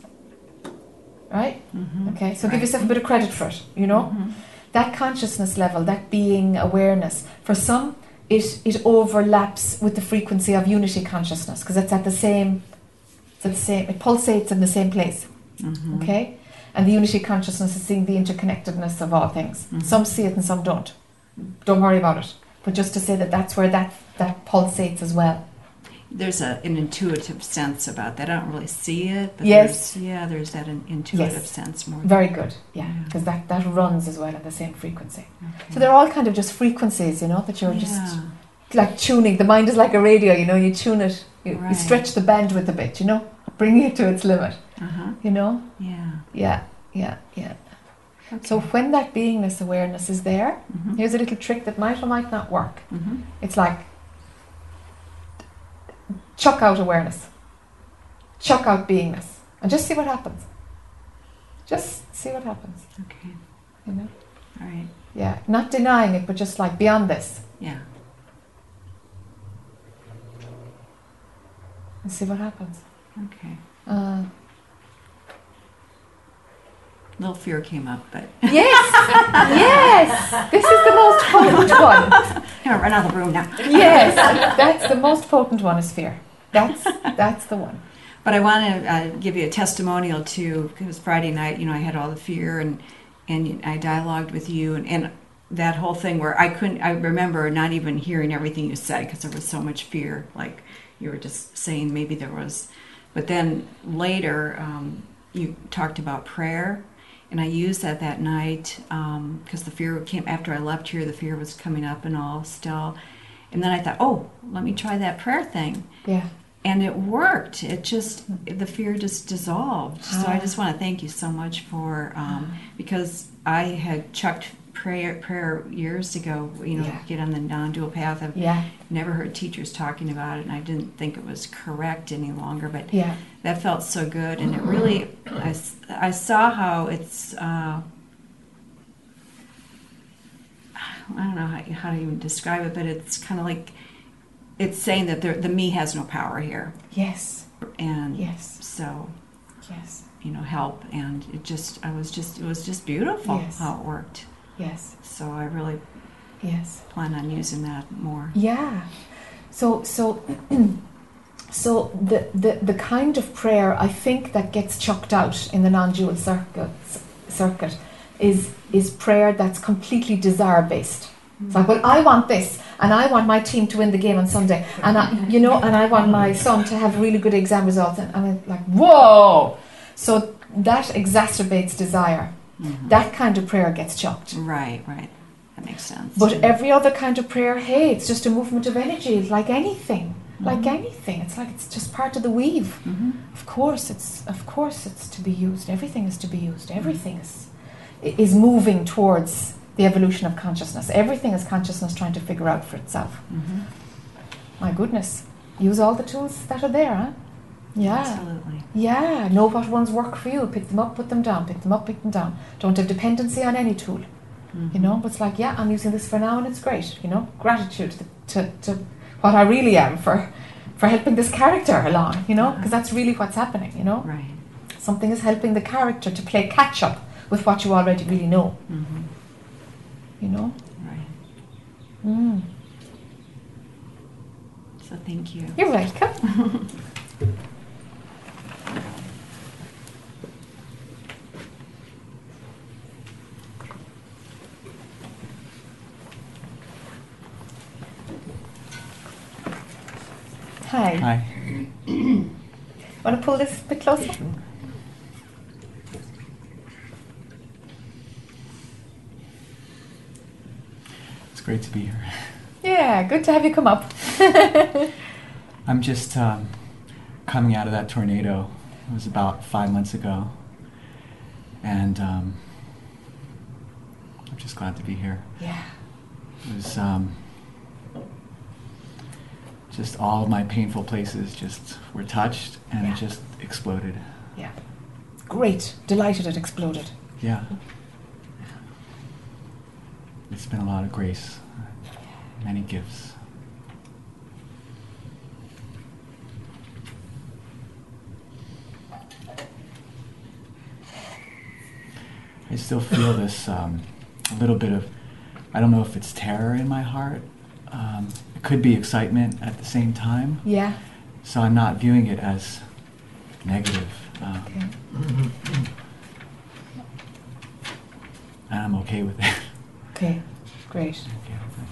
Right? Mhm. Okay, so give yourself a bit of credit for it, you know? Mhm. That consciousness level, that being awareness, for some, it, it overlaps with the frequency of unity consciousness because it's at the same, it's at the same, it pulsates in the same place, Mhm. okay? And the unity consciousness is seeing the interconnectedness of all things. Mhm. Some see it and some don't. Don't worry about it. But just to say that that's where that, that pulsates as well. There's a, an intuitive sense about that. I don't really see it, but Yes. there's, yeah, there's that in, intuitive Yes. sense more. Very good, yeah, Yeah. because that, that runs as well at the same frequency. Okay. So they're all kind of just frequencies, you know, that you're just like tuning. The mind is like a radio, you know. You tune it, you, you stretch the bandwidth a bit, you know, bringing it to its limit, Uh-huh. you know. Yeah. Yeah, yeah, yeah. Okay. So when that beingness awareness is there, Mhm. here's a little trick that might or might not work. Mm-hmm. It's like chuck out awareness, chuck out beingness, and just see what happens. Just see what happens, Okay. you know. All right. Yeah, not denying it, but just like beyond this, Yeah. and see what happens. Okay. Uh, little fear came up, but Yes, yes. This is the most potent one. I'm gonna run out of the room now. Yes, that's the most potent one. Is fear. That's that's the one. But I want to uh, give you a testimonial too, because Friday night, you know, I had all the fear and and I dialogued with you and, and that whole thing where I couldn't. I remember not even hearing everything you said because there was so much fear. Like you were just saying, maybe there was. But then later, um, you talked about prayer, and I used that that night because the fear came after I left here. The fear was coming up and all still, and then I thought, oh, let me try that prayer thing Yeah. And it worked. It just the fear just dissolved. So I Ah. just want to thank you so much for um, because I had chucked prayer prayer years ago. You know, Yeah. get on the non-dual path. I've Yeah. never heard teachers talking about it, and I didn't think it was correct any longer. But Yeah. that felt so good, and it really I, I saw how it's. Uh, I don't know how, how to even describe it, but it's kind of like it's saying that the, the me has no power here Yes. and Yes. so Yes. you know help and it just i was just it was just beautiful Yes. how it worked Yes. so i really Yes. plan on using that more Yeah. So so so the, the the kind of prayer I think that gets chucked out in the non-dual circuit circuit is is prayer that's completely desire based. It's like, well, I want this, and I want my team to win the game on Sunday, and I, you know, and I want my son to have really good exam results, and I'm like, whoa! So that exacerbates desire. Mhm. That kind of prayer gets chucked. right right that makes sense But every other kind of prayer, hey, it's just a movement of energy, it's like anything, like Mhm. anything. It's like it's just part of the weave. Mhm. Of course, it's of course it's to be used. Everything is to be used. Everything is is moving towards the evolution of consciousness. Everything is consciousness trying to figure out for itself. Mhm. My goodness, use all the tools that are there, huh? Yeah. absolutely Yeah, know what ones work for you. Pick them up, put them down. Pick them up, pick them down. Don't have dependency on any tool. Mhm. You know, but it's like, yeah, I'm using this for now and it's great. You know, gratitude to, to, to what I really am for, for helping this character along, you know, because that's really what's happening, you know. right Something is helping the character to play catch up with what you already really know. Mhm. You know? Right. Mm. So thank you. You're welcome. Hi. Hi. Want to pull this a bit closer? It's great to be here. Yeah, good to have you come up. I'm just um, coming out of that tornado. It was about five months ago. And um, I'm just glad to be here. yeah. It was um, just all of my painful places just were touched and Yeah. it just exploded. Yeah. Great. Delighted it exploded. Yeah. It's been a lot of grace, many gifts. I still feel this um, a little bit of, I don't know if it's terror in my heart. Um, it could be excitement at the same time. Yeah. So I'm not viewing it as negative. Um, Okay. and I'm okay with it. Okay. Great. Okay with it.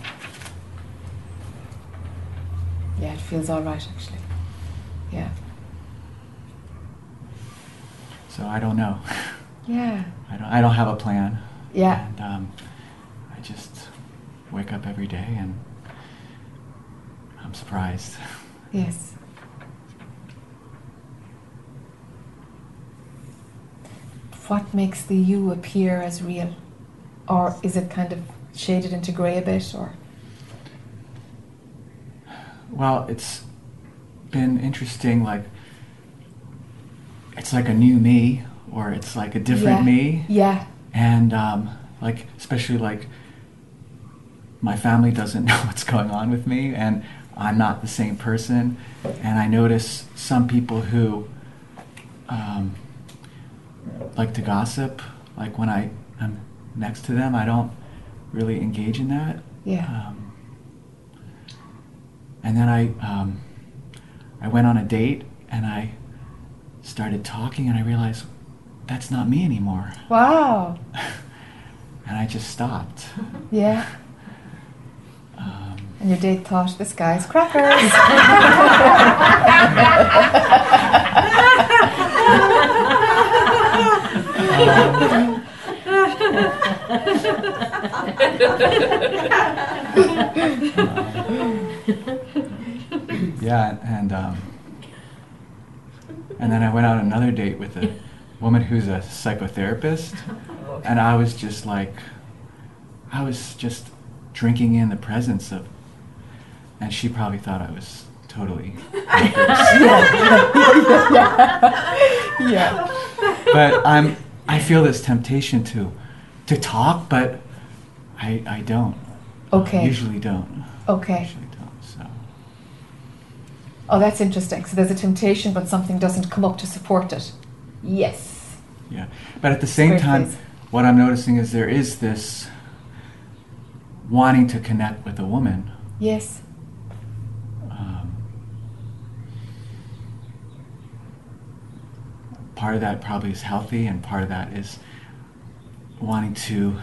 Yeah, it feels all right actually. Yeah. So I don't know. Yeah. I don't. I don't have a plan. Yeah. And um, I just wake up every day and I'm surprised. Yes. What makes the you appear as real? Or is it kind of shaded into grey a bit or Well, it's been interesting. Like it's like a new me, or it's like a different Yeah. me. Yeah. and um, like especially like my family doesn't know what's going on with me and i'm not the same person and i notice some people who um, like to gossip like when i next to them i don't really engage in that Yeah. um, and then i um, i went on a date and i started talking and i realized that's not me anymore Wow. and I just stopped. Yeah. Um, And your date thought this guy's crackers. yeah, and um, and then I went on another date with a woman who's a psychotherapist, and I was just like, I was just drinking in the presence of, and she probably thought I was totally. yeah. yeah, but I'm I feel this temptation to to talk, but I I don't. Okay. Usually don't. Okay. Usually don't. So Oh, that's interesting. So there's a temptation, but something doesn't come up to support it. Yes. yeah, but at the same Great time, what I'm noticing is there is this wanting to connect with a woman. Yes. Um, part of that probably is healthy, and part of that is wanting to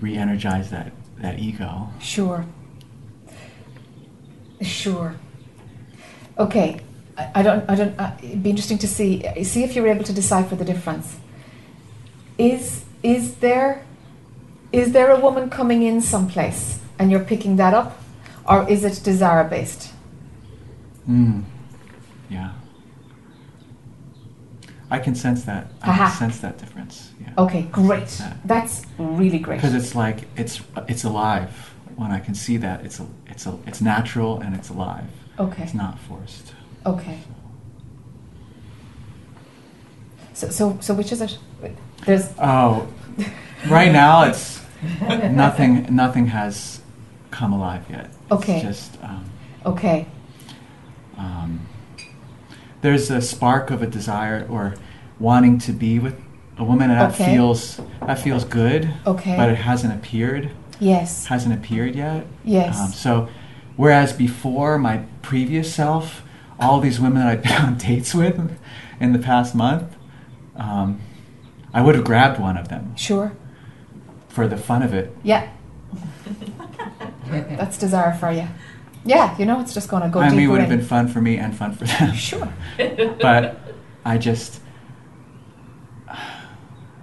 re-energize that that ego. Sure. Sure. Okay. I, I don't. I don't. Uh, it'd be interesting to see. See if you're able to decipher the difference. Is is there is there a woman coming in someplace and you're picking that up, or is it desire based? Mm. Yeah. I can sense that. I Aha. can sense that difference. Yeah. Okay, great. Yeah. That's really great. Because it's like it's it's alive. When I can see that, it's a, it's a, it's natural and it's alive. Okay. It's not forced. Okay. So, so, so which is it? There's Oh, right now it's nothing. Nothing has come alive yet. It's Okay. just um, okay. um, there's a spark of a desire or wanting to be with a woman and that feels that feels good, Okay. but it hasn't appeared yes. hasn't appeared yet. Yes. Um, so, whereas before my previous self, all these women that I'd been on dates with in the past month, um, I would have grabbed one of them Sure. for the fun of it. Yeah. That's desire for you. Yeah, you know, it's just going to go I mean, it would have been fun for me and fun for them. Sure. but I just,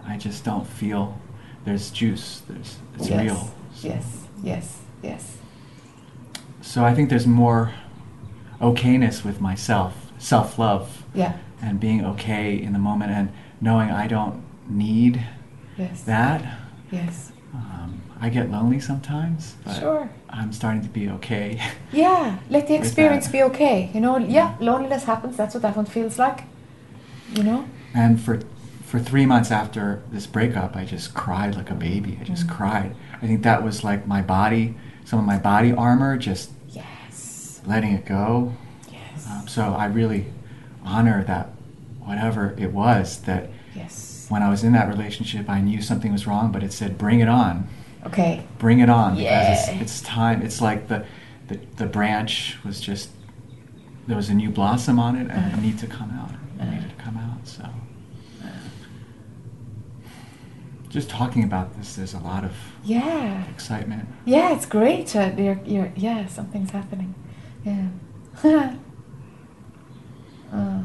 I just don't feel there's juice. There's it's yes. real. Yes. Yes. Yes. So I think there's more okayness with myself, self-love, Yeah. and being okay in the moment, and knowing I don't need Yes. that. Yes. Um, I get lonely sometimes, but Sure. I'm starting to be okay. Yeah. Let the experience be okay. You know. Yeah. Loneliness happens. That's what that one feels like. You know. and for for three months after this breakup, I just cried like a baby. I just Mm. cried. I think that was like my body, some of my body armor, just Yes. letting it go. Yes. Um, so I really honor that, whatever it was that yes. when I was in that relationship, I knew something was wrong, but it said, "Bring it on, Okay. bring it on," because Yeah. it's, it's time. It's like the, the the branch was just there was a new blossom on it, and Uh-huh. it needed to come out. It Uh-huh. needed to come out. So, just talking about this, there's a lot of Yeah. excitement. Yeah, it's great. Uh, you're, you're, yeah, something's happening. Yeah. uh.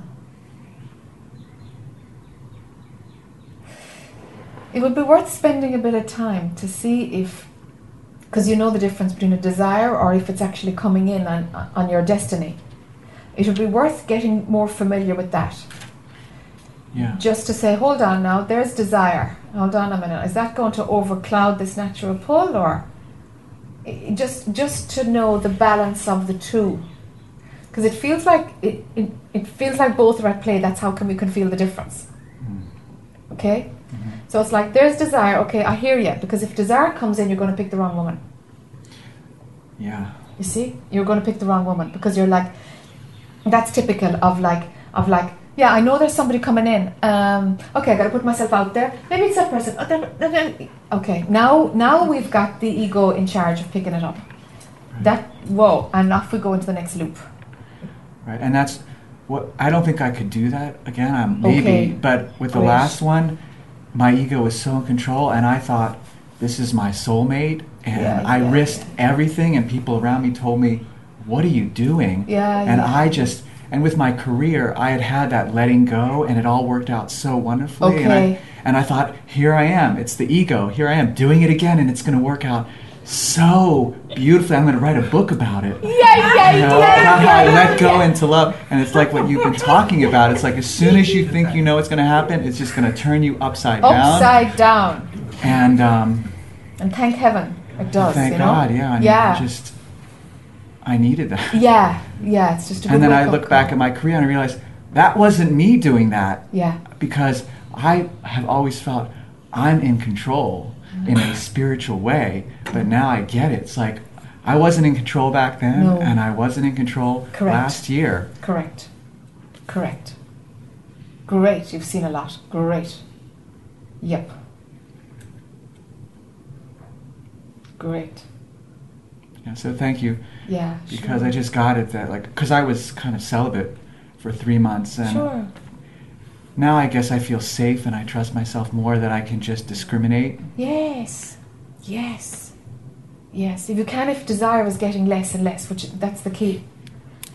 It would be worth spending a bit of time to see if, because you know the difference between a desire or if it's actually coming in on, on your destiny. It would be worth getting more familiar with that. Yeah. Just to say, hold on now, there's desire. Hold on a minute. Is that going to overcloud this natural pull or just just to know the balance of the two? Because it feels like it, it, it feels like both are at play. That's how can we can feel the difference. Mm. Okay? Mhm. So it's like there's desire, okay, I hear you. Because if desire comes in, you're going to pick the wrong woman. Yeah. You see, you're going to pick the wrong woman because you're like, that's typical of like, of like, yeah, I know there's somebody coming in. Um, okay, I got to put myself out there. Maybe it's that person. Oh, Okay, now, now we've got the ego in charge of picking it up. Right. That whoa, and off we go into the next loop. Right, and that's what I don't think I could do that again. I'm maybe, Okay. but with the last one, my ego was so in control, and I thought this is my soulmate, and Yeah, I yeah, risked everything, and people around me told me, "What are you doing?" Yeah, and yeah. I just and with my career, I had had that letting go, and it all worked out so wonderfully. And I, Okay. and I thought, here I am. It's the ego. Here I am doing it again, and it's going to work out so beautifully. I'm going to write a book about it. Yeah, yeah, You know, how I let go into love, and it's like what you've been talking about. It's like as soon as you think you know what's going to happen, it's just going to turn you upside down. Upside down. And um, And thank heaven it does. thank you know? God, yeah. Mean, yeah. Just I needed that. yeah, yeah. It's just a And then I look back at my career and I realize that wasn't me doing that Yeah. because I have always felt I'm in control mm-hmm. in a spiritual way, but now I get it. It's like I wasn't in control back then, No. and I wasn't in control Correct. last year. Correct. Correct. Great. You've seen a lot. Great. Yep. Great. Yeah, so thank you Yeah. because sure. I just got it that like because I was kind of celibate for three months and Sure. now I guess I feel safe and I trust myself more that I can just discriminate. Yes. Yes. Yes. If you can, if desire is getting less and less, which that's the key.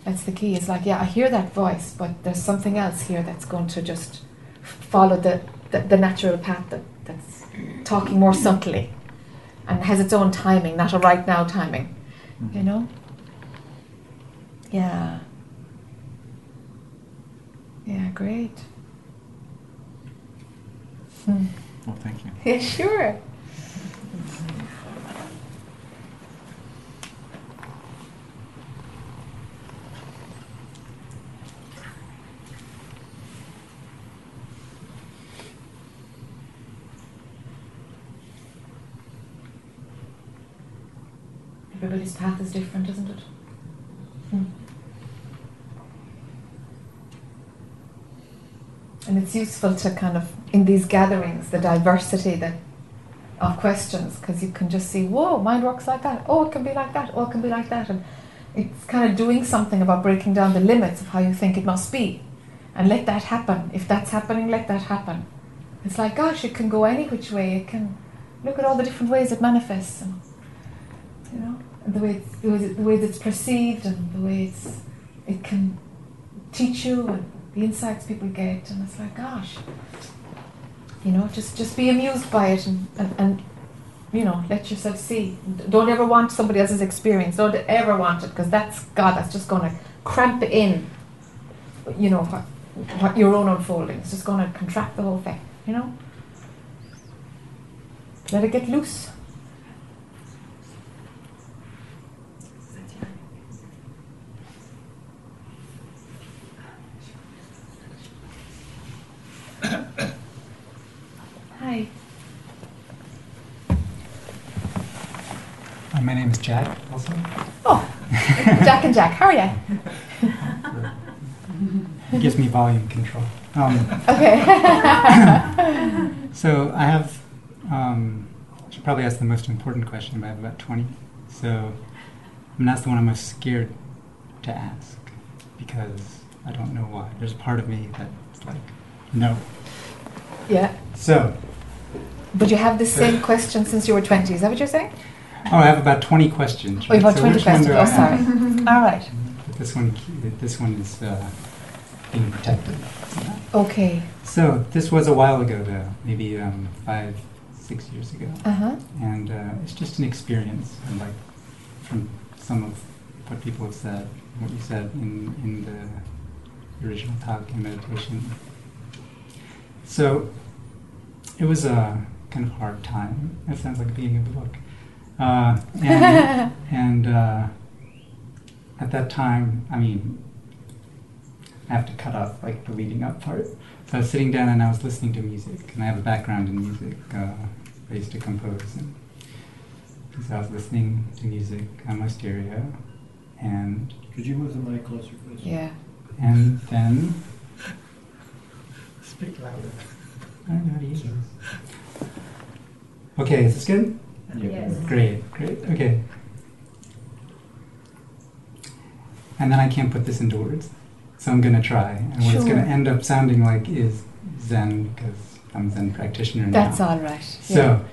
That's the key. It's like, yeah, I hear that voice, but there's something else here that's going to just follow the, the, the natural path that, that's talking more subtly and has its own timing, not a right now timing. You mm-hmm. know? Yeah. Yeah, great. Hmm. Well, thank you. Yeah, sure. Everybody's path is different, isn't it? Hmm. it's useful to kind of in these gatherings the diversity that of questions because you can just see whoa mind works like that. Oh it can be like that. Oh it can be like that. And it's kind of doing something about breaking down the limits of how you think it must be. And let that happen. If that's happening let that happen. It's like gosh it can go any which way. It can look at all the different ways it manifests. And and the way it's, the way, the way it's perceived and the way it's it can teach you and the insights people get and it's like gosh you know, just just be amused by it and, and, and you know, let yourself see. Don't ever want somebody else's experience. Don't ever want it because that's God. That's just going to cramp in. You know what, what your own unfolding. It's just going to contract the whole thing. You know. Let it get loose. Hi. My name is Jack, also. Oh, Jack and Jack. How are you? It gives me volume control. Um, Okay. so I have, um, I should probably ask the most important question, but I have about 20. So I'm going to ask the one I'm most scared to ask because I don't know why. There's a part of me that's like, no. yeah. So, But you have the same question since you were 20. Is that what you're saying? oh, I have about 20 questions. Oh, you've got So 20 questions. Oh, sorry. All right. But this one, this one is uh, being protected. Okay. So this was a while ago, though, maybe um, five, six years ago, Uh huh. and uh, it's just an experience, and like from some of what people have said, what you said in in the original talk in meditation. So it was a kind of hard time. It sounds like being beginning of the book, uh, and, and uh, at that time, I mean, I have to cut off like the leading up part. So I was sitting down and I was listening to music, and I have a background in music. Uh, I used to compose, and so I was listening to music on my stereo, and Could you move the mic closer, please? Yeah. and then Speak louder. I don't know how to use this. Okay, is this good? Yes. Great, great. Okay. And then I can't put this into words, so I'm gonna try. And what it's gonna end up sounding like is Zen because I'm a Zen practitioner now. That's all right. So,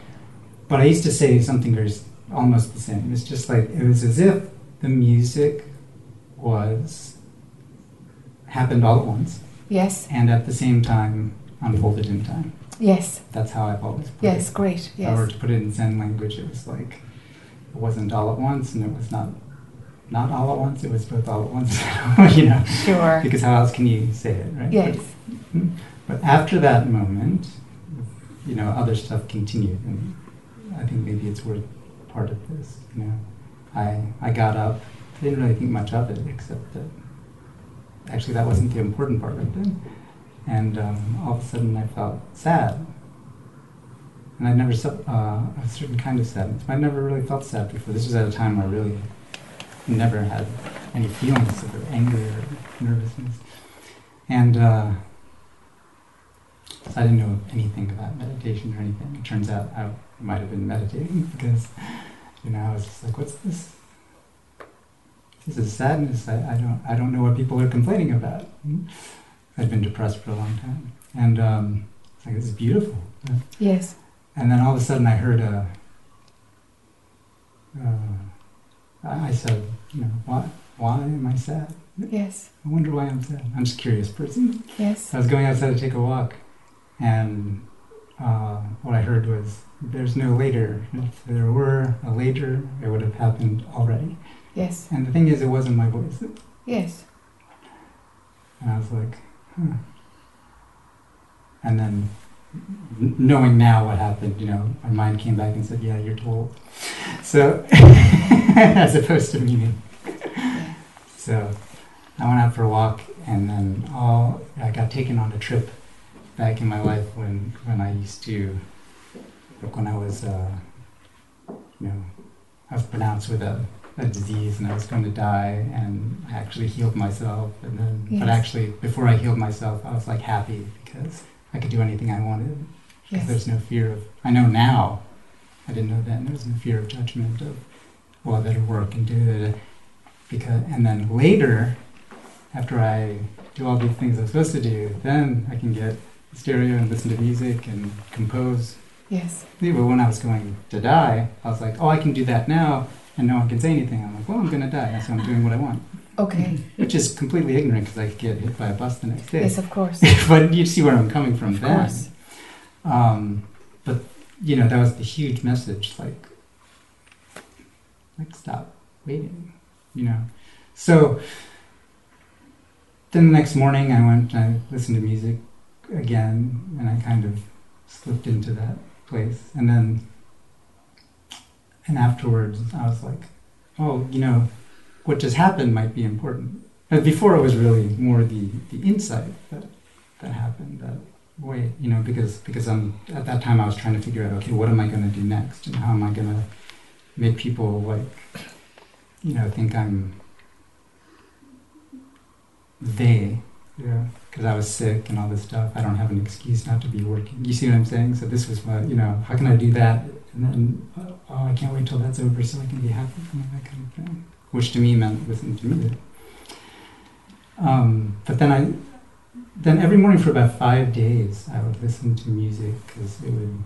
but I used to say something very almost the same. It's just like it was as if the music was happened all at once Yes. and at the same time unfolded in time. Yes. That's how I've always put Yes. it. Great. If I were to put it in Zen language, it was like it wasn't all at once, and it was not not all at once. It was both all at once. you know, Sure. because how else can you say it, right? Yes. But, but after that moment, you know, other stuff continued, and I think maybe it's worth part of this. You know, I I got up. I didn't really think much of it, except that actually that wasn't the important part of it. And um, all of a sudden, I felt sad, and I never felt uh, a certain kind of sadness. I'd never really felt sad before. This was at a time where I really never had any feelings of anger or nervousness, and. Uh, so I didn't know anything about meditation or anything. It turns out I might have been meditating because, you know, I was just like, "What's this? This is sadness. I, I don't I don't know what people are complaining about." Hmm? I'd been depressed for a long time, and um, it's like this is beautiful. Yes. And then all of a sudden, I heard a. Uh, I I said, "You know, why why am I sad? Yes. I wonder why I'm sad. I'm just a curious person." Yes. I was going outside to take a walk, and uh, what I heard was, "There's no later. If there were a later, it would have happened already." Yes. And the thing is, it wasn't my voice, Yes. and I was like, "Huh." And then, knowing now what happened, you know, my mind came back and said, "Yeah, you're told." So, as opposed to meaning. Yeah. So I went out for a walk, and then all I got taken on a trip back in my life when when I used to, like when I was, uh, you know, I was pronounced with a a disease and I was going to die, and I actually healed myself. And then, but actually, before I healed myself, I was like happy because I could do anything I wanted. Because Yes. there's no fear of. I know now. I didn't know then. There was no fear of judgment of, well, I better work and do it. Because and then later, after I do all these things I'm supposed to do, then I can get stereo and listen to music and compose Yes. yeah, but when I was going to die, I was like, oh, I can do that now, and no one can say anything. I'm like, well, I'm going to die, so I'm doing what I want. Okay. Which is completely ignorant because I could get hit by a bus the next day. Yes, of course. but you see where I'm coming from Of then. course. Um, but, you know, that was the huge message like, like, stop waiting, you know. So then the next morning, I went, I listened to music again, and I kind of slipped into that place. And then, and afterwards, I was like, oh, you know, what just happened might be important. But before, it was really more the, the insight that, that happened that way, you know, because, because I'm, at that time I was trying to figure out, okay, what am I going to do next? And how am I going to make people, like, you know, think I'm they, yeah, because I was sick and all this stuff. I don't have an excuse not to be working. You see what I'm saying? So this was what you know. How can I do that? And then uh, oh, I can't wait till that's over so I can be happy. Know, that kind of thing. Which to me meant listening to music. Um, but then I, then every morning for about five days, I would listen to music because it would.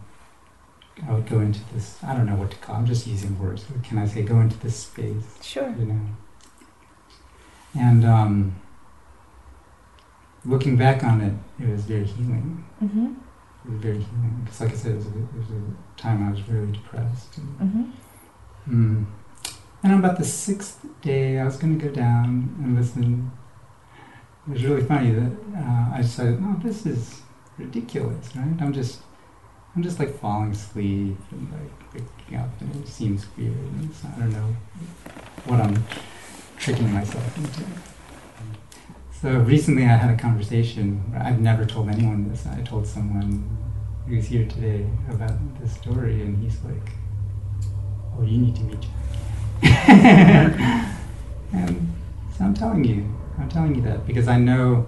I would go into this. I don't know what to call. I'm just using words. Can I say? Go into this space Sure. you know. And um, looking back on it, it was very healing. Mm-hmm. It was very healing. Because, like I said, it was, a, it was a time I was very depressed. And, Mm-hmm. mm. and on about the sixth day, I was going to go down and listen. It was really funny that uh, I decided, no, this is ridiculous, right? I'm just, I'm just like falling asleep and like waking up, and it seems weird. And I don't know what I'm tricking myself into. So recently, I had a conversation. I've never told anyone this. I told someone who's here today about this story, and he's like, "Oh, you need to meet Jac." and so I'm telling you, I'm telling you that because I know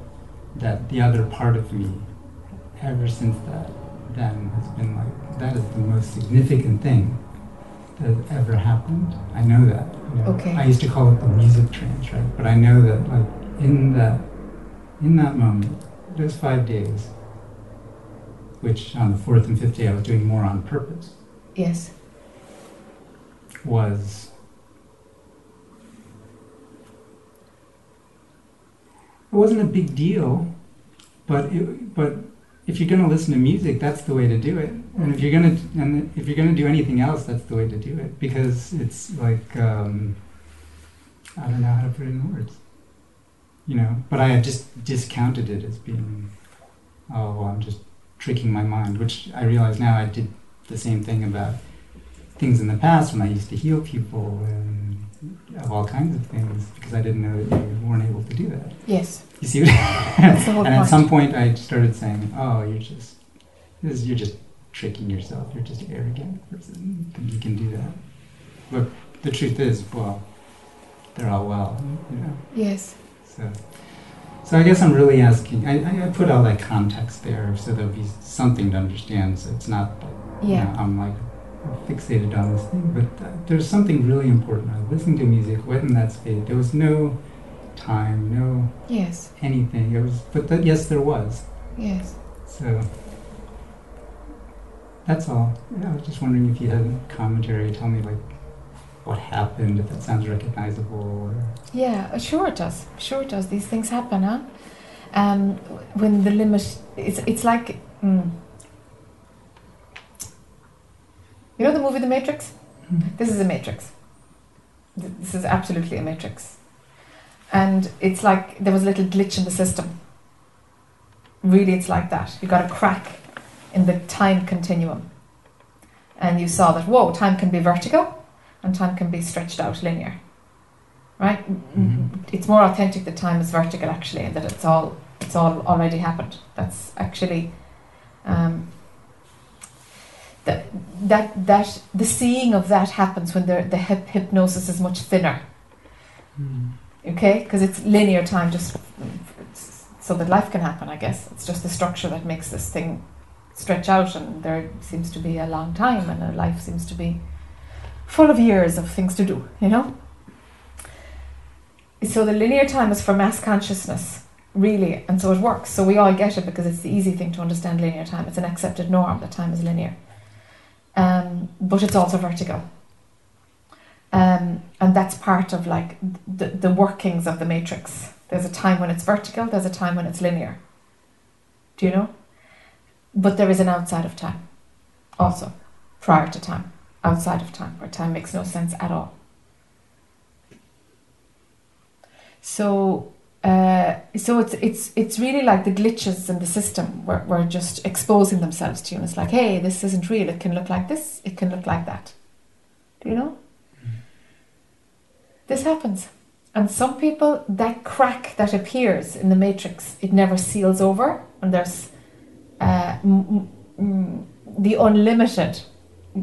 that the other part of me, ever since that then, has been like that is the most significant thing that ever happened. I know that. you know. Okay. I used to call it the music trance, right? But I know that, like, in that, in that moment, those five days, which on the fourth and fifth day I was doing more on purpose, Yes. was it wasn't a big deal, but it, but if you're going to listen to music, that's the way to do it. And if you're going to and if you're going to do anything else, that's the way to do it because it's like um, I don't know how to put it in words. You know, but I had just discounted it as being oh well, I'm just tricking my mind, which I realize now I did the same thing about things in the past when I used to heal people and of all kinds of things because I didn't know that you weren't able to do that. Yes. You see, what That's the whole and at some point I started saying, "Oh, you're just this is, you're just tricking yourself. You're just an arrogant person. Think you can do that." But the truth is, well, they're all well, you know. Yes. So, so I guess I'm really asking. I, I put all that context there so there'll be something to understand. So it's not like you Yeah. know, I'm like fixated on this thing, but uh, there's something really important. I was listening to music, went in that space. There was no time, no Yes. anything. It was, but that, yes, there was. Yes. So that's all. Yeah, I was just wondering if you had commentary. Tell me like what happened, if it sounds recognizable. Or, Yeah, uh, sure it does. Sure it does. These things happen, huh? Um, when the limit, it's it's like, mm. you know the movie The Matrix. Mhm. This is a Matrix. This is absolutely a Matrix, and it's like there was a little glitch in the system. Really, it's like that. You got a crack in the time continuum, and you saw that whoa, time can be vertical, and time can be stretched out linear. Right? Mhm. It's more authentic that time is vertical actually, and that it's all it's all already happened. That's actually um, that that that the seeing of that happens when the the hip, hypnosis is much thinner. Okay, because it's linear time, just so that life can happen. I guess it's just the structure that makes this thing stretch out, and there seems to be a long time, and a life seems to be full of years of things to do. You know. So the linear time is for mass consciousness, really, and so it works. So we all get it because it's the easy thing to understand linear time. It's an accepted norm that time is linear. Um, but it's also vertical. Um, and that's part of like the, the workings of the matrix. There's a time when it's vertical, there's a time when it's linear. Do you know? But there is an outside of time also, prior to time, outside of time, where time makes no sense at all. So uh, so it's it's it's really like the glitches in the system were, were just exposing themselves to you. And it's like, hey, this isn't real. It can look like this. It can look like that. Do you know? This happens, and some people that crack that appears in the matrix, it never seals over, and there's uh, m- m- the unlimited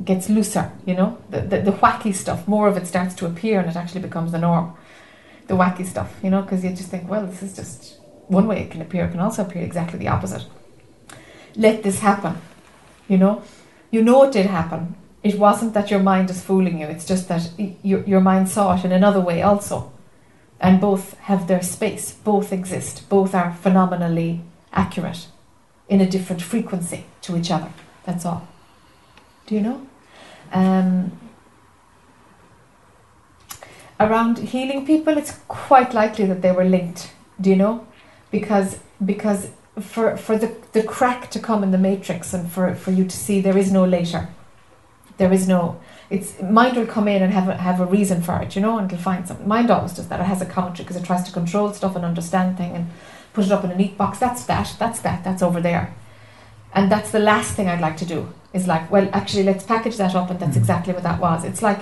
gets looser. You know, the, the the wacky stuff. More of it starts to appear, and it actually becomes the norm the wacky stuff, you know, because you just think, well, this is just one way it can appear, it can also appear exactly the opposite. Let this happen, you know. You know it did happen. It wasn't that your mind is fooling you, it's just that your, your mind saw it in another way also. And both have their space, both exist, both are phenomenally accurate in a different frequency to each other. That's all. Do you know? Um, around healing people, it's quite likely that they were linked. Do you know? Because because for for the, the crack to come in the matrix and for, for you to see there is no later. There is no it's mind will come in and have a, have a reason for it, you know, and it'll find something. Mind always does that. It has a commentary because it tries to control stuff and understand thing and put it up in a neat box. That's that. That's that. That's over there. And that's the last thing I'd like to do. Is like, well, actually, let's package that up, and that's Mhm. exactly what that was. It's like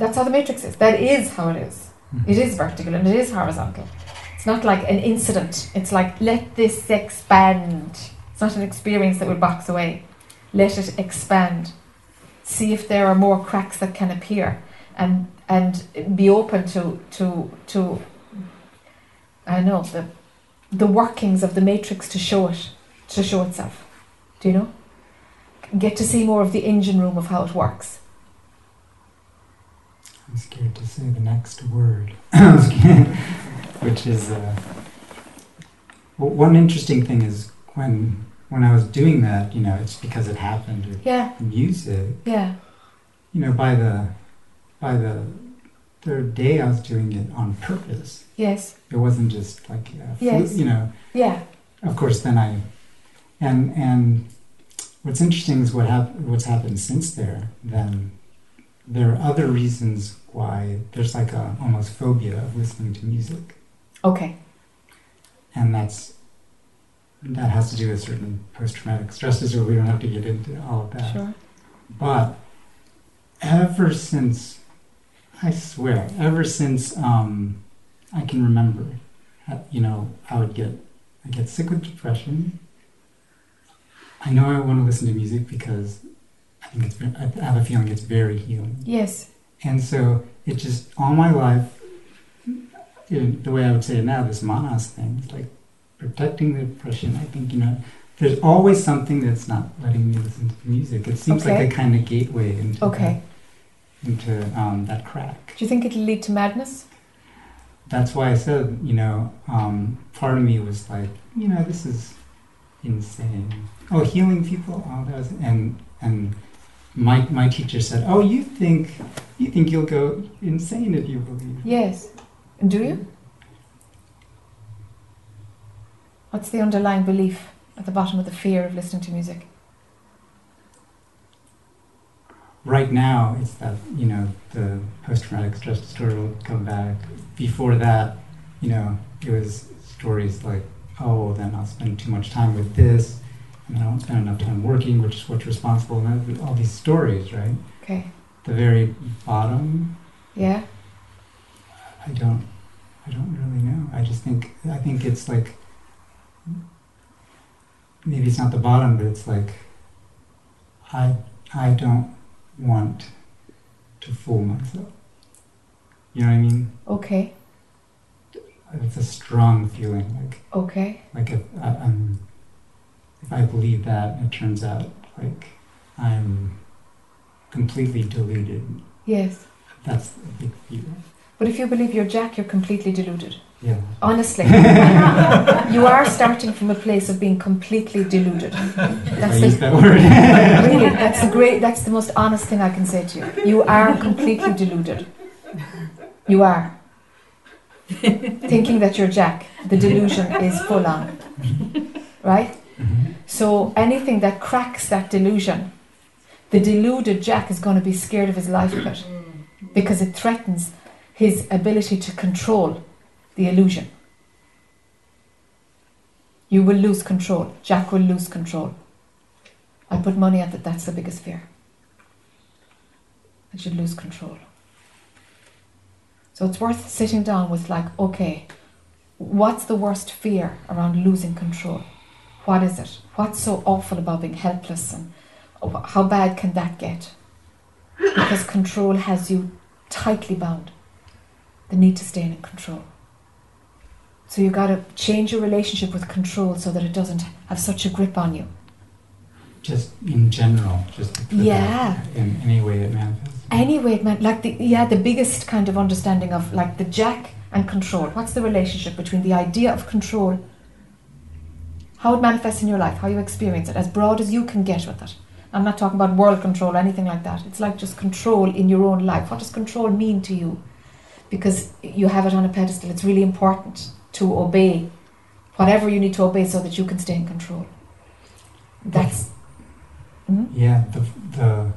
that's how the matrix is. That is how it is. Hmm. It is vertical and it is horizontal. It's not like an incident. It's like let this expand. It's not an experience that will box away. Let it expand. See if there are more cracks that can appear, and and be open to to to. I know the the workings of the matrix to show it to show itself. Do you know? Get to see more of the engine room of how it works. I'm scared to say the next word, which is uh, well, one interesting thing is when when I was doing that, you know, it's because it happened with Yeah, music. yeah, You know, by the by the third day, I was doing it on purpose. yes, It wasn't just like Yes. you know. yeah, Of course, then I and and what's interesting is what hap- what's happened since there. Then there are other reasons why there's like a almost phobia of listening to music, okay, and that's that has to do with certain post-traumatic stress disorder. We don't have to get into all of that. sure. But ever since, I swear, ever since um, I can remember, uh, you know, I would get, I get sick with depression. I know I want to listen to music because I think it's, I have a feeling it's very healing. Yes, And so it just, all my life, in the way I would say it now, this manas thing, it's like protecting the depression. I think, you know, there's always something that's not letting me listen to music. It seems Okay. like a kind of gateway into okay. that, into um, that crack. Do you think it'll lead to madness? That's why I said, you know, um, part of me was like, you know, this is insane. Oh, healing people, oh, that was, and and my my teacher said, oh, you think you think you'll go insane if you believe. Yes. Do you? What's the underlying belief at the bottom of the fear of listening to music? right now it's that you know the post-traumatic stress disorder will come back before that you know it was stories like oh then i'll spend too much time with this i won't spend enough time working which is what's responsible and all these stories right Okay. the very bottom Yeah. i don't i don't really know i just think i think it's like maybe it's not the bottom but it's like i I don't want to fool myself. You know what I mean? Okay. It's a strong feeling. Like Okay. like if I, if I believe that, it turns out like I'm completely deluded. Yes. That's a big fear. But if you believe you're Jack, you're completely deluded. Yeah. Honestly. you are starting from a place of being completely deluded. I That's use the, that word. really, that's the great, that's the most honest thing I can say to you. You are completely deluded. You are. Thinking that you're Jack, the delusion is full on. Right? Mhm. So anything that cracks that delusion, the deluded Jack is going to be scared of his life it because it threatens his ability to control the illusion. You will lose control. Jack will lose control. I put money at that. That's the biggest fear. That you lose control. So it's worth sitting down with, like, okay, what's the worst fear around losing control? What is it? What's so awful about being helpless and oh, how bad can that get? Because control has you tightly bound. The need to stay in control. So you've got to change your relationship with control so that it doesn't have such a grip on you. Just in general, just Yeah. in any way it manifests. Anyway, it meant like the yeah the biggest kind of understanding of like the jack and control. What's the relationship between the idea of control, how it manifests in your life, how you experience it, as broad as you can get with it. I'm not talking about world control or anything like that. It's like just control in your own life. What does control mean to you? Because you have it on a pedestal. It's really important to obey whatever you need to obey so that you can stay in control. That's. Hmm? Yeah, the, the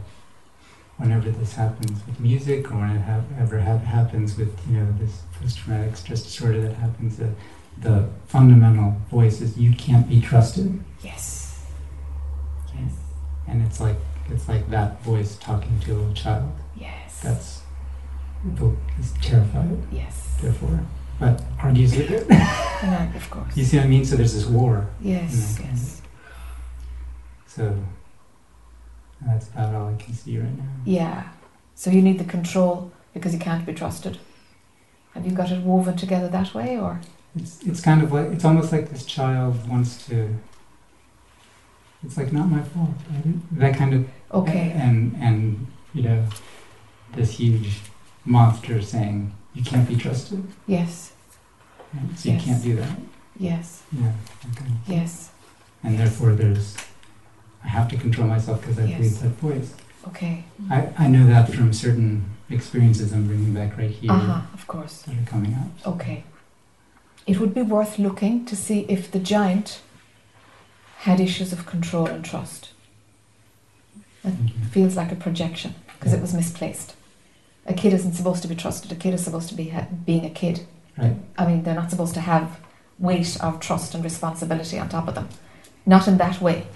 whenever this happens with music, or when it hap ever ha- happens with you know this post-traumatic stress disorder that happens, the, the fundamental voice is you can't be trusted, Yes. Yes. And it's like it's like that voice talking to a little child. Yes. That's the- is terrified, yes. therefore, but argues with it. And of course. you see what I mean? So there's this war. Yes, yes. So that's about all I can see right now. Yeah. So you need the control because you can't be trusted. Have you got it woven together that way or? It's it's kind of like it's almost like this child wants to. It's like not my fault. That kind of Okay. and and you know, this huge monster saying you can't be trusted. Yes. So you can't do that. Yes. Yeah. Okay. Yes. And therefore, there's I have to control myself because I Yes. believe that voice. Okay. I I know that from certain experiences I'm bringing back right here Uh-huh, of course. that are coming up. Okay. It would be worth looking to see if the giant had issues of control and trust. Mhm. Feels like a projection because it was misplaced. A kid isn't supposed to be trusted. A kid is supposed to be ha- being a kid. Right. I mean, they're not supposed to have weight of trust and responsibility on top of them. Not in that way.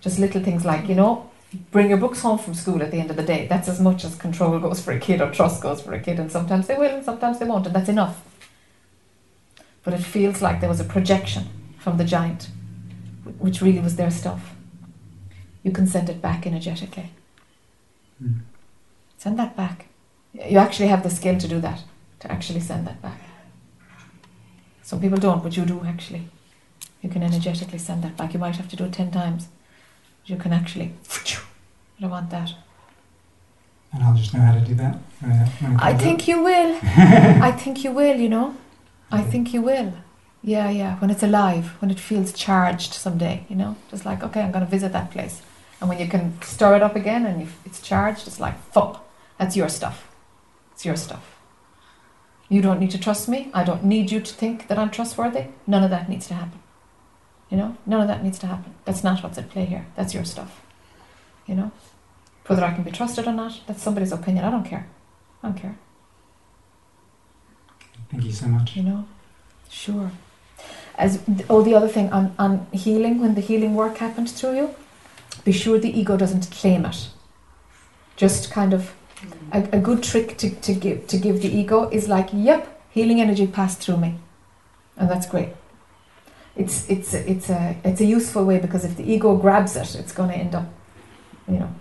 Just little things like, you know, bring your books home from school at the end of the day. That's as much as control goes for a kid or trust goes for a kid. And sometimes they will and sometimes they won't. And that's enough. But it feels like there was a projection from the giant, which really was their stuff. You can send it back energetically. Mm. Send that back. You actually have the skill to do that, to actually send that back. Some people don't, but you do actually. You can energetically send that back. You might have to do it 10 times. You can actually, I don't want that. And I'll just know how to do that. I- when it I comes think you will. I think you will, you know. I think you will. Yeah, yeah. When it's alive, when it feels charged someday, you know. Just like, okay, I'm going to visit that place. And when you can stir it up again and it's charged, it's like, fuck, that's your stuff. It's your stuff. You don't need to trust me. I don't need you to think that I'm trustworthy. None of that needs to happen. You know, none of that needs to happen. That's not what's at play here. That's your stuff. You know, whether I can be trusted or not, that's somebody's opinion. I don't care. I don't care. Thank you so much. You know, sure. As oh, the other thing on on healing, when the healing work happens through you, be sure the ego doesn't claim it. Just kind of a, a good trick to, to give to give the ego is like, yep, healing energy passed through me, and that's great. It's it's it's a it's a useful way because if the ego grabs it, it's going to end up, you know,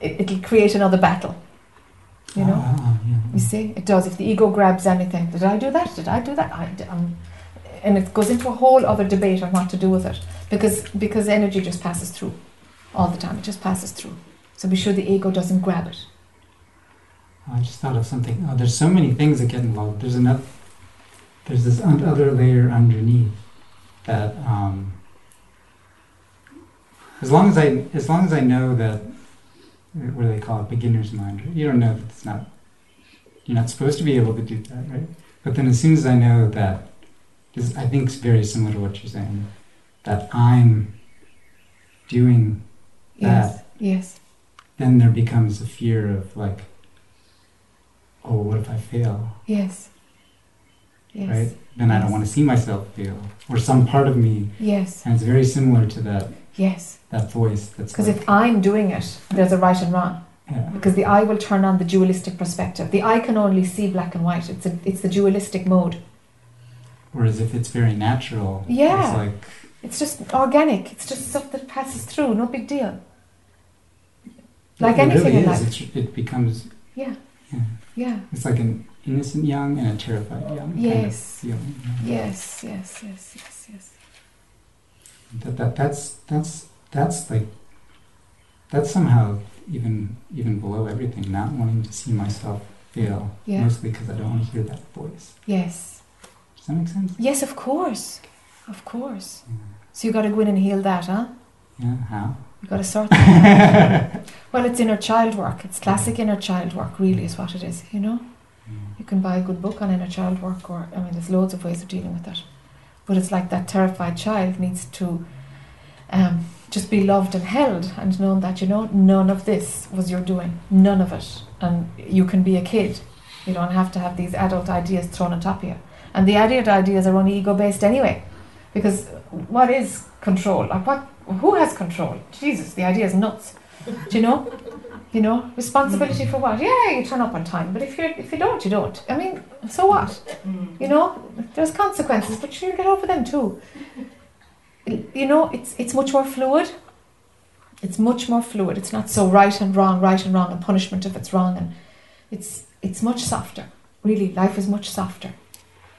it, it'll create another battle. You know. Ah, ah, yeah. You see, it does. If the ego grabs anything, did I do that? Did I do that? I, um, and it goes into a whole other debate on what to do with it because because energy just passes through all the time. It just passes through. So be sure the ego doesn't grab it. I just thought of something. Oh, there's so many things that get involved. There's another. There's this un- other layer underneath that. Um, as long as I, as long as I know that, what do they call it, beginner's mind? Right? You don't know that it's not. You're not supposed to be able to do that, right? But then, as soon as I know that, this, I think it's very similar to what you're saying, that I'm doing Yes. Yes. then there becomes a fear of like, oh, what if I fail? Yes. Yes. Right? Then I don't want to see myself fail, or some part of me, Yes. and it's very similar to that Yes. that voice that's Because like, if I'm doing it, there's a right and wrong. yeah, Because the eye will turn on the dualistic perspective. The eye can only see black and white. It's a, it's the dualistic mode. whereas if it's very natural, Yeah. it's like It's just organic. It's just stuff that passes through. No big deal. Like anything really in life. It becomes Yeah. Yeah. Yeah. it's like an innocent young and a terrified young. kind of Yes. Yes. Yes. Yes. That, that that's that's that's like that's somehow even even below everything. Not wanting to see myself fail, Yeah. mostly because I don't want to hear that voice. Yes. Does that make sense? Yes. Of course. Of course. Yeah. So you got to go in and heal that, huh? Yeah. How? You got to sort that out. Well, it's inner child work. It's classic inner child work, really, is what it is. You know. You can buy a good book on inner child work, or I mean, there's loads of ways of dealing with it. But it's like that terrified child needs to um, just be loved and held, and known that you know none of this was your doing, none of it, and you can be a kid. You don't have to have these adult ideas thrown on top of you. And the adult ideas are only ego based anyway, because what is control? Like what? Who has control? Jesus, the idea is nuts. Do you know? You know, responsibility mm. for what? Yeah, you turn up on time, but if you if you don't, you don't. I mean, so mm. what? Mm. You know, there's consequences, but you'll get over them too. You know, it's it's much more fluid. It's much more fluid. It's not so right and wrong, right and wrong, and punishment if it's wrong, and it's it's much softer. Really, life is much softer.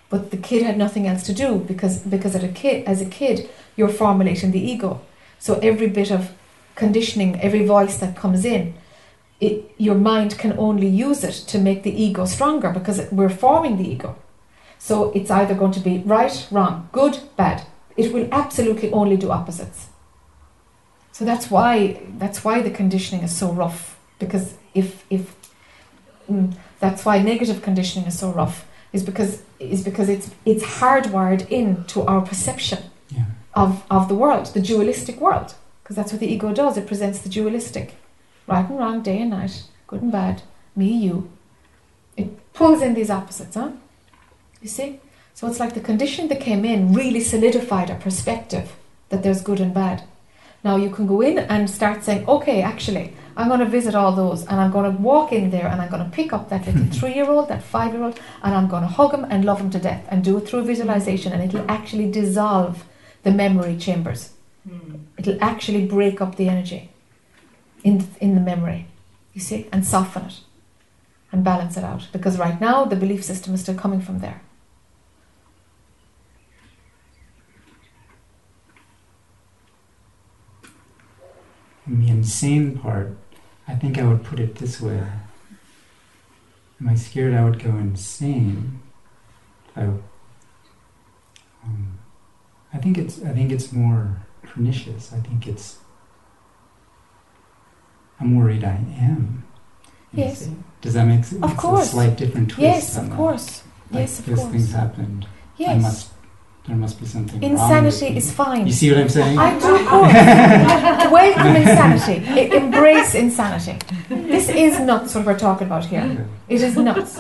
But the kid had nothing else to do because because as a kid, as a kid, you're formulating the ego. So every bit of conditioning, every voice that comes in, it, your mind can only use it to make the ego stronger because it, we're forming the ego. So it's either going to be right, wrong, good, bad. It will absolutely only do opposites. So that's why that's why the conditioning is so rough because if if mm, that's why negative conditioning is so rough is because is because it's it's hardwired into our perception Yeah. of of the world, the dualistic world, because that's what the ego does. It presents the dualistic, right and wrong, day and night, good and bad, me, you. It pulls in these opposites, huh? You see? So it's like the condition that came in really solidified a perspective that there's good and bad. Now you can go in and start saying, okay, actually, I'm going to visit all those and I'm going to walk in there and I'm going to pick up that little three year old, that five year old, and I'm going to hug him and love him to death and do it through visualization and it'll actually dissolve the memory chambers. Hmm. It'll actually break up the energy in, in the memory, you see, and soften it and balance it out. Because right now the belief system is still coming from there. And the insane part, I think I would put it this way. Am I scared I would go insane? I, um, I think it's I think it's more pernicious. I think it's I'm worried I am. Yes. insane. Does that make sense? Of It's course. A slight different twist. Yes, of course. Like, yes, of this course. thing's happened. Yes. I must. There must be something. Insanity is fine. You see what I'm saying? I do, of course. Welcome insanity. Embrace insanity. This is nuts what we're talking about here. It is nuts.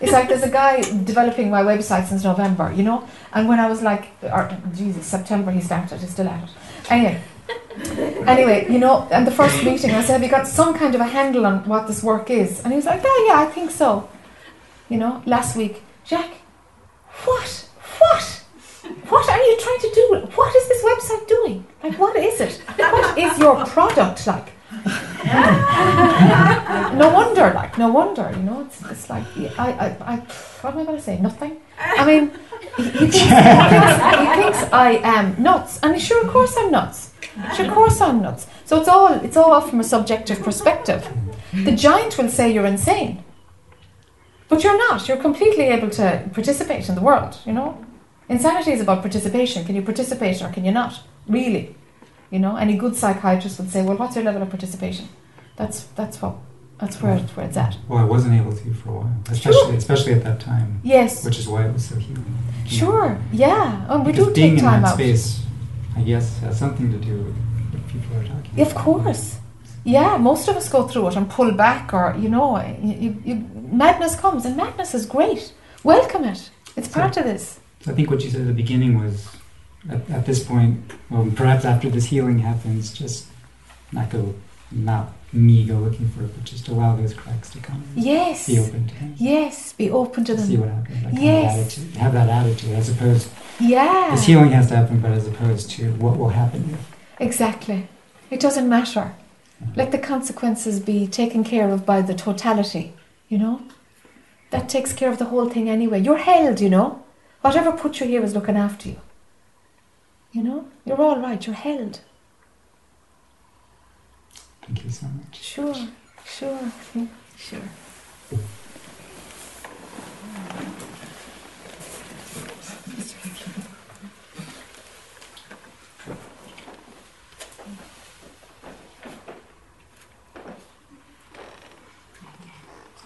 It's like there's a guy developing my website since November, you know? And when I was like, or, Jesus, September he started, he's still at it. Anyway. Anyway, you know, and the first meeting I said, Have you got some kind of a handle on what this work is? And he was like, Oh, yeah, I think so. You know, last week, Jac, what? What? What are you trying to do? What is this website doing? Like, what is it? What is your product like? no wonder, like, no wonder, you know, it's, it's like, I, I, I, what am I going to say? Nothing? I mean, he, he, thinks, he, thinks, he thinks I am nuts, and sure, of course I'm nuts. Sure, of course I'm nuts. So it's all, it's all from a subjective perspective. The giant will say you're insane, but you're not. You're completely able to participate in the world, you know? Insanity is about participation. Can you participate or can you not? Really. You know, any good psychiatrist would say, well, what's your level of participation? That's, that's, what, that's where, it's, where it's at. Well, I wasn't able to for a while, especially especially at that time, Yes. which is why it was so healing. know. Sure. Yeah. Oh, we Because do being take in time that out. space, I guess, it has something to do with what people are talking Of about. course. Yeah, most of us go through it and pull back, or you know, you, you, you, madness comes, and madness is great. Welcome it. It's part of this. So I think what you said at the beginning was, at, at this point, well, perhaps after this healing happens, just not go, not me go looking for it, but just allow those cracks to come. Yes. Be open to them. Yes. Be open to them. See what happens. That kind Yes. of attitude. Have that attitude as opposed. Yeah. This healing has to happen, but as opposed to what will happen if. Exactly. It doesn't matter. Uh-huh. Let the consequences be taken care of by the totality, you know? That takes care of the whole thing anyway. You're held, you know? Whatever put you here is looking after you. You know? You're all right. You're held. Thank you so much. Sure. Sure. Sure.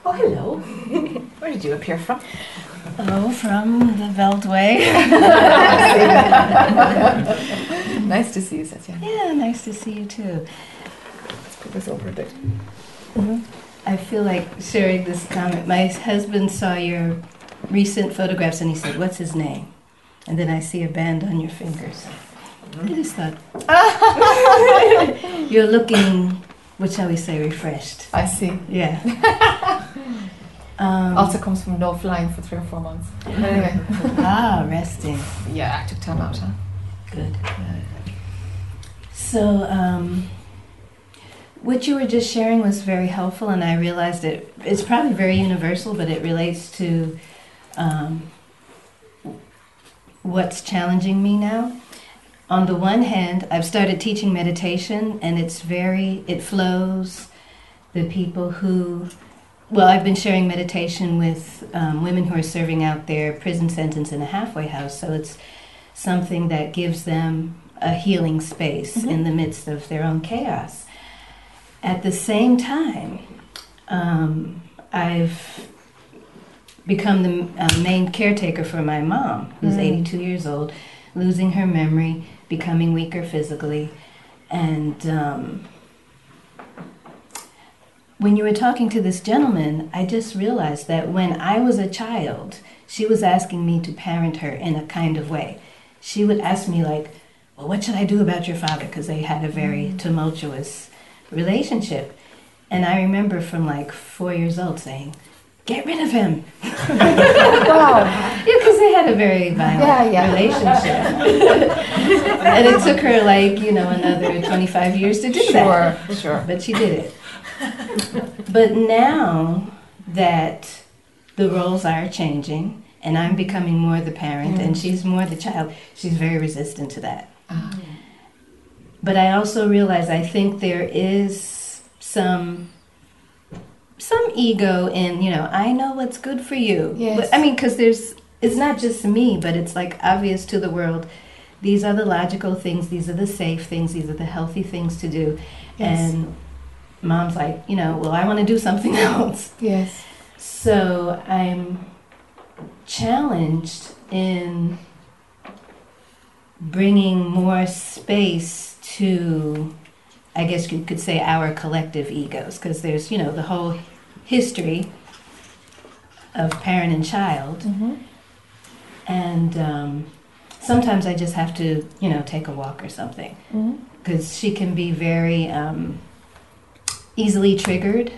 Oh, hello. Where did you appear from? Hello from the Veldway. nice to see you, Satya. yeah, nice to see you too. Let's put this over a bit. Mm-hmm. I feel like sharing this comment. My husband saw your recent photographs and he said, What's his name? And then I see a band on your fingers. Mm-hmm. I just thought, You're looking, what shall we say, refreshed. I see. Yeah. Um, Also comes from no flying for three or four months. Anyway. ah, resting. Yeah, I took time out, huh? Good. So, um, what you were just sharing was very helpful, and I realized it. It's probably very universal, but it relates to um, what's challenging me now. On the one hand, I've started teaching meditation, and it's very. It flows. The people who well, I've been sharing meditation with um, women who are serving out their prison sentence in a halfway house, so it's something that gives them a healing space Mhm. in the midst of their own chaos. At the same time, um, I've become the uh, main caretaker for my mom, who's Mm. 82 years old, losing her memory, becoming weaker physically, and um, when you were talking to this gentleman, I just realized that when I was a child, she was asking me to parent her in a kind of way. She would ask me, like, well, what should I do about your father? Because they had a very mm. tumultuous relationship. And I remember from like four years old saying, get rid of him. Wow. Yeah, because they had a very violent Yeah, yeah. relationship. and it took her like, you know, another 25 years to do that Sure, sure. but she did it. But now that the roles are changing and I'm becoming more the parent and Mm. she's more the child, she's very resistant to that. Ah. But I also realize I think there is some some ego in, you know, I know what's good for you. Yes. But, I mean, because there's, it's not just me, but it's like obvious to the world. These are the logical things, these are the safe things, these are the healthy things to do. Yes. And mom's like, you know, well, I want to do something else. Yes. So I'm challenged in bringing more space to, I guess you could say, our collective egos, because there's, you know, the whole history of parent and child. Mm-hmm. And um, sometimes I just have to, you know, take a walk or something Mm-hmm. because she can be very um, easily triggered.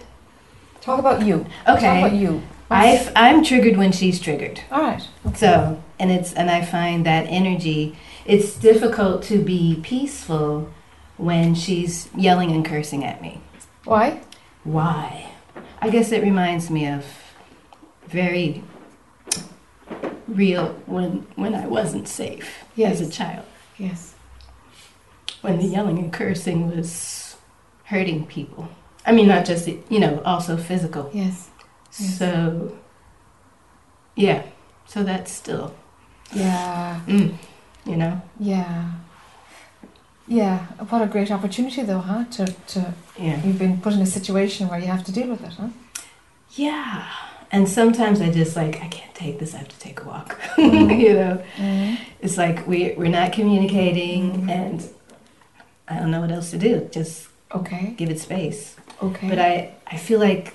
Talk about you. Okay. Talk about you. I I'm triggered when she's triggered. All right. So, and it's and I find that energy. It's difficult to be peaceful when she's yelling and cursing at me. Why? Why? I guess it reminds me of very real when when I wasn't safe Yes. as a child. Yes. When the yelling and cursing was hurting people. I mean, not just you know, also physical. Yes. Yes. So, yeah. So that's still, Yeah. mm, you know, Yeah. Yeah. What a great opportunity, though, huh? To to yeah. you've been put in a situation where you have to deal with it, huh? Yeah. And sometimes I just like I can't take this. I have to take a walk. you know, it's like we we're not communicating, Mhm. and I don't know what else to do. Just Okay. give it space. Okay. But I I feel like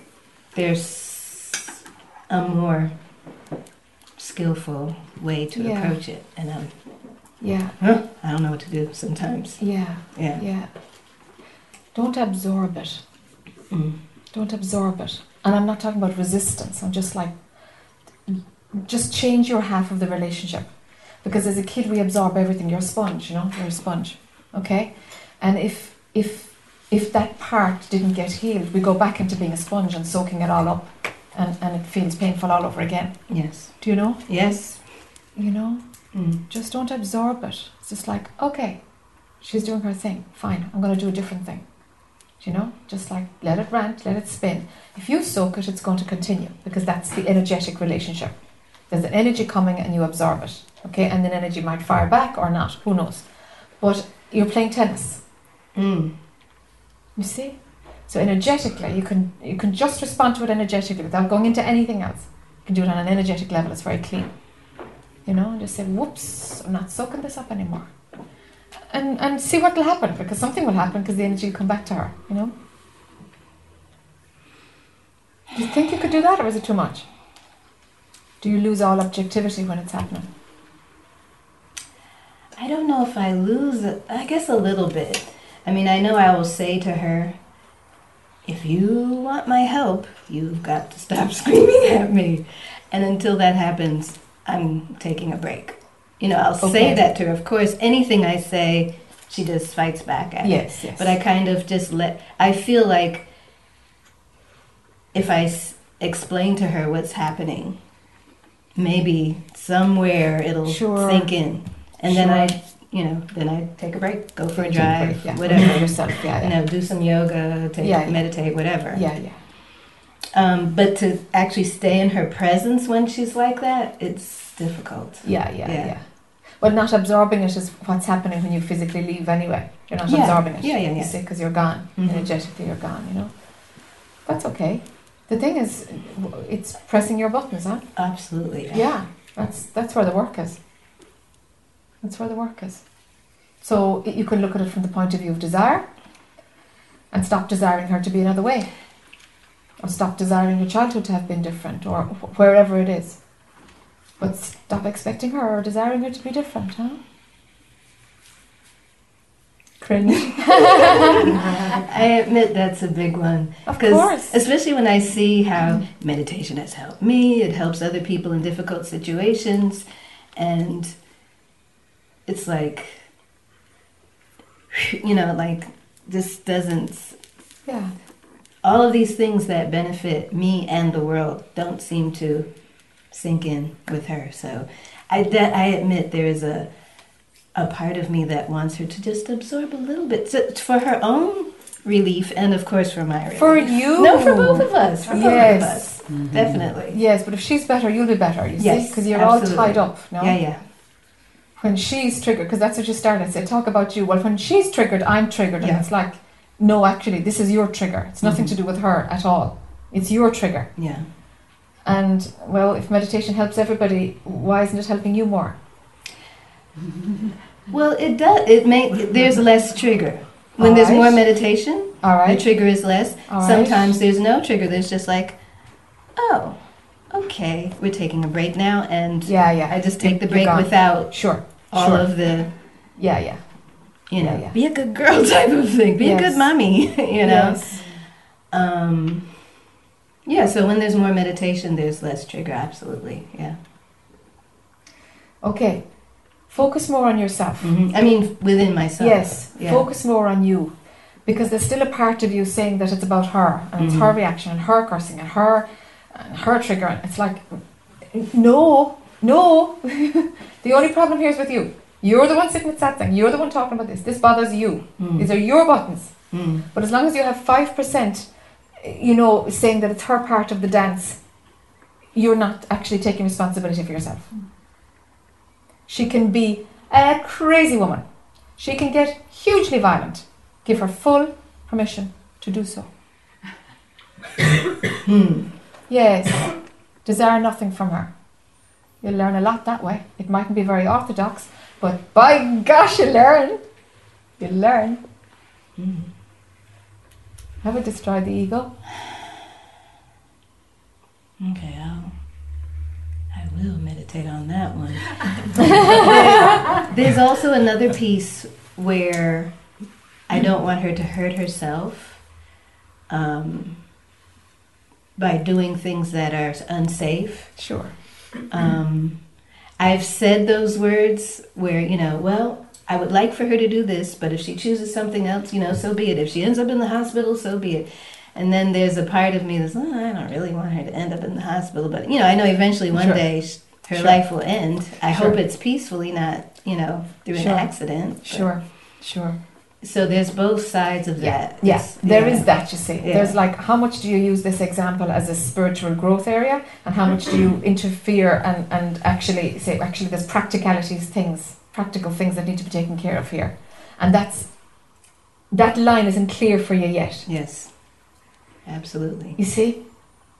there's a more skillful way to Yeah. approach it, and I'm yeah. huh, I don't know what to do sometimes. Yeah. Yeah. Yeah. Don't absorb it. Mm. Don't absorb it. And I'm not talking about resistance. I'm just like, just change your half of the relationship. Because as a kid, we absorb everything. You're a sponge, you know. You're a sponge, okay. And if if if that part didn't get healed, we go back into being a sponge and soaking it all up, and and it feels painful all over again. Yes. Do you know? Yes. You know. Mm. Just don't absorb it. It's just like, okay, she's doing her thing. Fine, I'm going to do a different thing. Do you know? Just like let it rant, let it spin. If you soak it, it's going to continue because that's the energetic relationship. There's an energy coming and you absorb it. Okay, and then energy might fire back or not. Who knows? But you're playing tennis. Mm. You see? So energetically, you can you can just respond to it energetically without going into anything else. You can do it on an energetic level. It's very clean. You know, and just say, "Whoops, I'm not soaking this up anymore," and and see what will happen because something will happen because the energy will come back to her. You know. Do you think you could do that, or is it too much? Do you lose all objectivity when it's happening? I don't know if I lose. I guess a little bit. I mean, I know I will say to her, if you want my help, you've got to stop screaming at me. And until that happens, I'm taking a break. You know, I'll Okay. say that to her. Of course, anything I say, she just fights back at. Yes, yes. But I kind of just let, I feel like if I s- explain to her what's happening, maybe somewhere it'll Sure. sink in. And then I, you know, then I take a break, go for a drive, break, yeah. whatever. yourself. Yeah, yeah. You know, do some yoga, take, Yeah, yeah. meditate, whatever. yeah, yeah. Um, but to actually stay in her presence when she's like that, it's difficult. Yeah, yeah, Yeah. yeah. But not absorbing it is what's happening when you physically leave anyway. You're not Yeah. absorbing it. Yeah, yeah, You yeah. because you're gone. Mhm. Energetically, you're gone, you know? That's okay. The thing is, it's pressing your buttons, huh? Absolutely. Yeah, that's, that's where the work is. That's where the work is. So you can look at it from the point of view of desire and stop desiring her to be another way. Or stop desiring your childhood to have been different, or wh- wherever it is. But stop expecting her or desiring her to be different, huh? Cringe. I admit that's a big one. Of course. Especially when I see how meditation has helped me, it helps other people in difficult situations, and it's like, you know, like this doesn't. Yeah. All of these things that benefit me and the world don't seem to sink in with her. So, I that I admit there is a a part of me that wants her to just absorb a little bit so, for her own relief and of course for my relief. For you. No, for both of us. For both of Yes. us. Definitely. Yes, but if she's better, you'll be better, you see? Yes, Because you're absolutely. all tied up, no? Yeah, yeah. When she's triggered, because that's what you started. Say, talk about you. Well, when she's triggered, I'm triggered, and it's like, no, actually, this is your trigger. It's nothing Mhm. to do with her at all. It's your trigger. Yeah. And well, if meditation helps everybody, why isn't it helping you more? Well, it does. It may. There's less trigger when there's more meditation. All right. The trigger is less. All right. Sometimes there's no trigger. There's just like, oh, okay, we're taking a break now, and Yeah, yeah. I just take the break without Sure. All sure. of the, yeah, yeah. you know, Yeah, yeah. be a good girl type of thing. Be a good mommy. You know. Yes. Um, yeah. So when there's more meditation, there's less trigger. Absolutely. Yeah. Okay. Focus more on yourself. hmm I mean, within myself. Yes. Yeah. Focus more on you. because there's still a part of you saying that it's about her and it's Mhm. her reaction and her cursing and her and her trigger. And it's like, no, no. the only problem here is with you. You're the one sitting with satsang. You're the one talking about this. This bothers you. Mm. These are your buttons. Mm. But as long as you have five percent, you know, saying that it's her part of the dance, you're not actually taking responsibility for yourself. She can be a crazy woman. She can get hugely violent. Give her full permission to do so. Hmm. Yes, desire nothing from her. You'll learn a lot that way. It mightn't be very orthodox, but by gosh, you learn. You learn. Mm. Have it destroy the ego? Okay, I'll, I will meditate on that one. There's also another piece where I don't want her to hurt herself um, by doing things that are unsafe. Sure. Um, I've said those words where, you know, well, I would like for her to do this, but if she chooses something else, you know, so be it. If she ends up in the hospital, so be it. And then there's a part of me that's, oh, I don't really want her to end up in the hospital. But, you know, I know eventually one Sure. day her Sure. life will end. I Sure. hope it's peacefully, not, you know, through an accident. but- Sure. Sure. So there's both sides of Yeah. that. Yes, It's- there yeah. is that, you see. Yeah. There's like, how much do you use this example as a spiritual growth area, and how much do you interfere and, and actually say, actually, there's practicalities, things, practical things that need to be taken care of here. And that's, that line isn't clear for you yet. Yes. Absolutely. You see?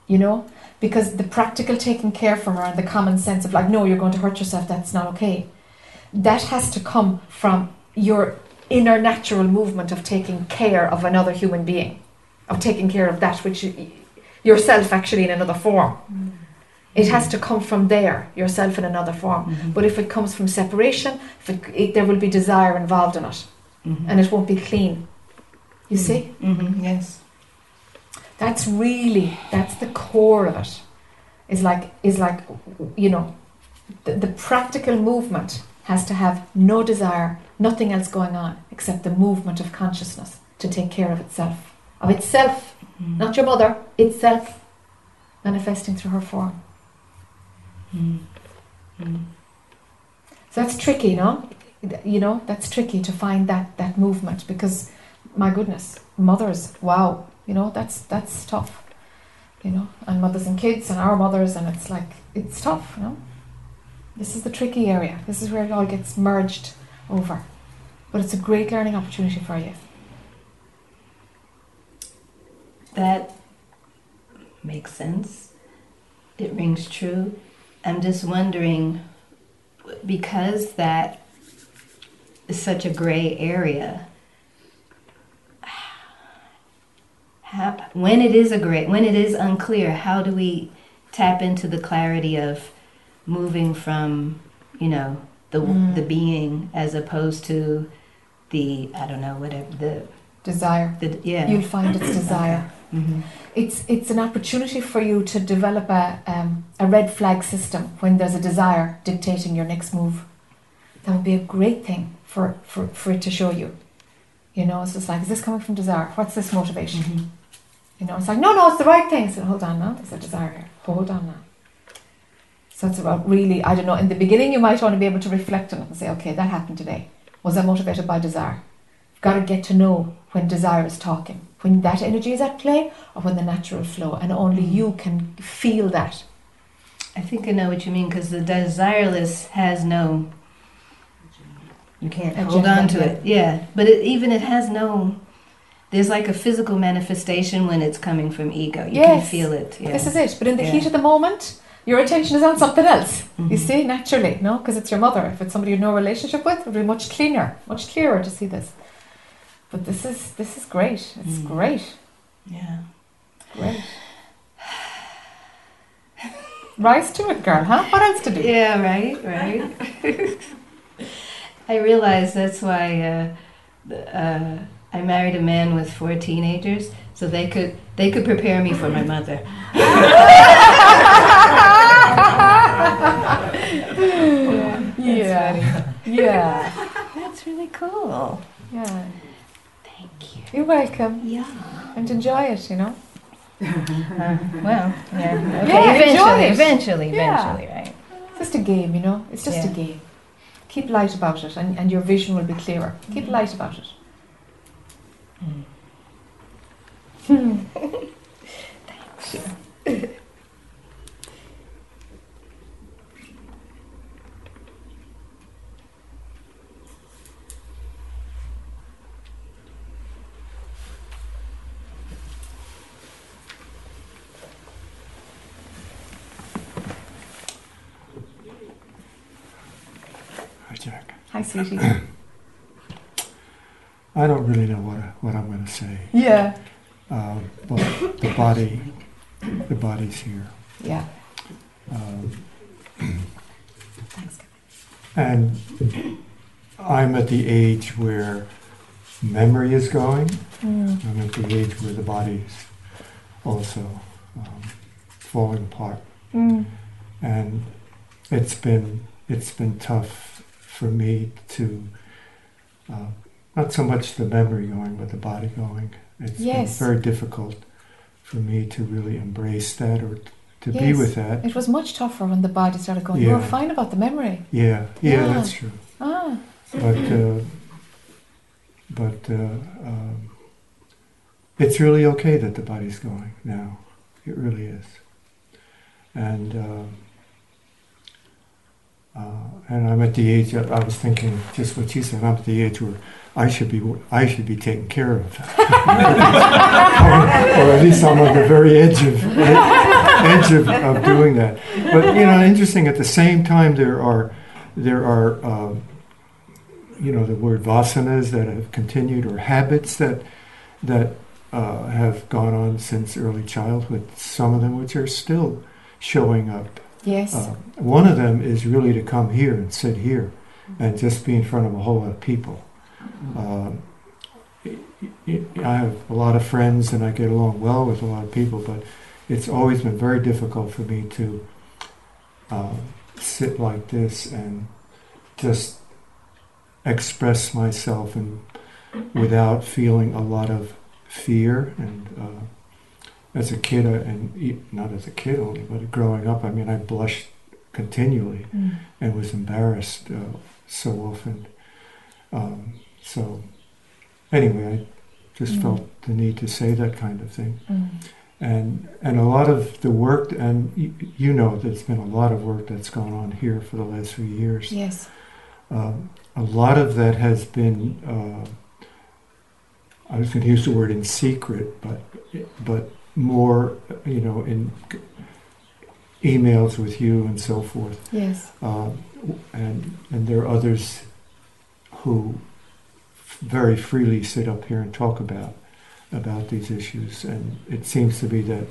You know? Because the practical taking care from her and the common sense of like, no, you're going to hurt yourself, that's not okay. That has to come from your inner natural movement of taking care of another human being, of taking care of that which you, yourself actually in another form. It has to come from there, yourself in another form. Mhm. But if it comes from separation, if it, it, there will be desire involved in it, Mhm. and it won't be clean. You see? Mhm. Yes. That's really that's the core of it. Is like is like you know the, the practical movement has to have no desire, nothing else going on except the movement of consciousness to take care of itself, of itself, Mhm. not your mother, itself, manifesting through her form. Mhm. Mhm. So that's tricky, no? You know, that's tricky to find that that movement because, my goodness, mothers, wow, you know, that's that's tough. You know, and mothers and kids and our mothers, and it's like it's tough. You know, this is the tricky area. This is where it all gets merged over, but it's a great learning opportunity for you. That makes sense. It rings true. I'm just wondering because that is such a gray area. How, when it is a gray, when it is unclear, how do we tap into the clarity of moving from, you know, the Mm. the being as opposed to the I don't know whatever the Desire, the yeah. you'll find it's desire. hmm It's it's an opportunity for you to develop a um, a red flag system when there's a desire dictating your next move. That would be a great thing for, for, for it to show you. You know, it's just like, is this coming from desire? What's this motivation? hmm You know, it's like, no, no, it's the right thing. So hold on now, there's a desire here. Hold on now. So it's about really, I don't know, in the beginning you might want to be able to reflect on it and say, okay, that happened today. Was I motivated by desire? You've got to get to know when desire is talking, when that energy is at play or when the natural flow. And only Mhm. you can feel that. I think I know what you mean because the desireless has no. You can't hold on to it. Yeah, but it, even it has no. There's like a physical manifestation when it's coming from ego. You can Yes. feel it. Yeah. This is it. But in the Yeah. heat of the moment, your attention is on something else. You Mhm. see, naturally, no? Because it's your mother. If it's somebody you have no relationship with, it would be much cleaner, much clearer to see this. But this is this is great. It's Mm. great. Yeah. Great. Rise to it, girl, huh? What else to do? Yeah. Right. Right. I realize that's why uh, uh, I married a man with four teenagers, so they could they could prepare me for my mother. yeah. Yeah. That's really cool. Yeah. Thank you. You're welcome. Yeah. And enjoy it, you know. Uh, well, yeah. Okay. Yeah, eventually, eventually, Yeah. eventually, right? It's just a game, you know. It's just a game. Keep light about it, and, and your vision will be clearer. Keep light about it. Hi, Jac. Hi, sweetie. I don't really know what, I- what I'm going to say, yeah. Um, but the body, the body's here. Yeah. Um, Thanks. and I'm at the age where memory is going. Mm. I'm at the age where the body's also um, falling apart. Mm. and it's been it's been tough for me to uh, not so much the memory going but the body going it's Yes. very difficult for me to really embrace that or to be with that It was much tougher when the body started going. You were fine about the memory. yeah yeah, Yeah. that's true Ah. but uh, but uh, um, it's really okay that the body's going now it really is and um, uh, and I'm at the age that I was thinking just what you said I'm at the age where I should be I should be taken care of. Or, or at least I'm on the very edge of edge of, of doing that. But you know interesting at the same time there are there are um, you know the word vasanas that have continued or habits that that uh, have gone on since early childhood. Some of them which are still showing up Yes. uh, one of them is really to come here and sit here and just be in front of a whole lot of people um, I- have a lot of friends and I get along well with a lot of people but it's always been very difficult for me to uh, sit like this and just express myself and without feeling a lot of fear and uh, as a kid and not as a kid only but growing up I mean I blushed continually Mm. and was embarrassed uh, so often um, so anyway I just Mm. felt the need to say that kind of thing Mm. and and a lot of the work and you, you know there's been a lot of work that's gone on here for the last few years Yes. um, a lot of that has been uh, I was going to use the word in secret but but more you know in emails with you and so forth Yes. um, and and there are others who very freely sit up here and talk about about these issues, and it seems to be that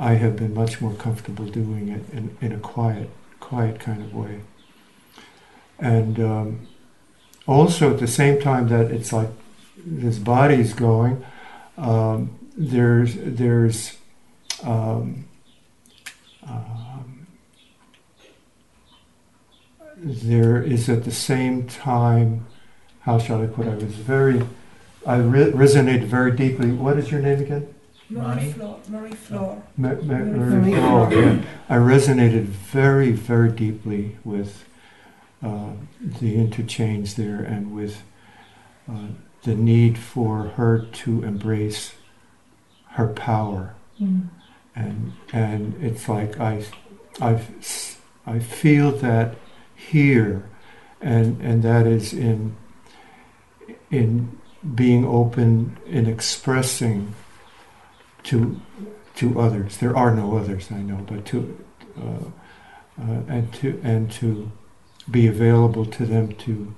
I have been much more comfortable doing it in, in a quiet, quiet kind of way. And um, also at the same time that it's like this body's going, um, there's there's um, um, there is at the same time, how shall I put it? I was very, I re- resonated very deeply. What is your name again? Ronnie? Floor, Marie Floor. Ma- Ma- Marie Marie Floor. Floor, yeah. I resonated very, very deeply with uh, the interchange there and with uh, the need for her to embrace her power. Mm. and and it's like I I've I feel that here and and that is in in being open in expressing to to others there are no others I know but to uh, uh, and to and to be available to them to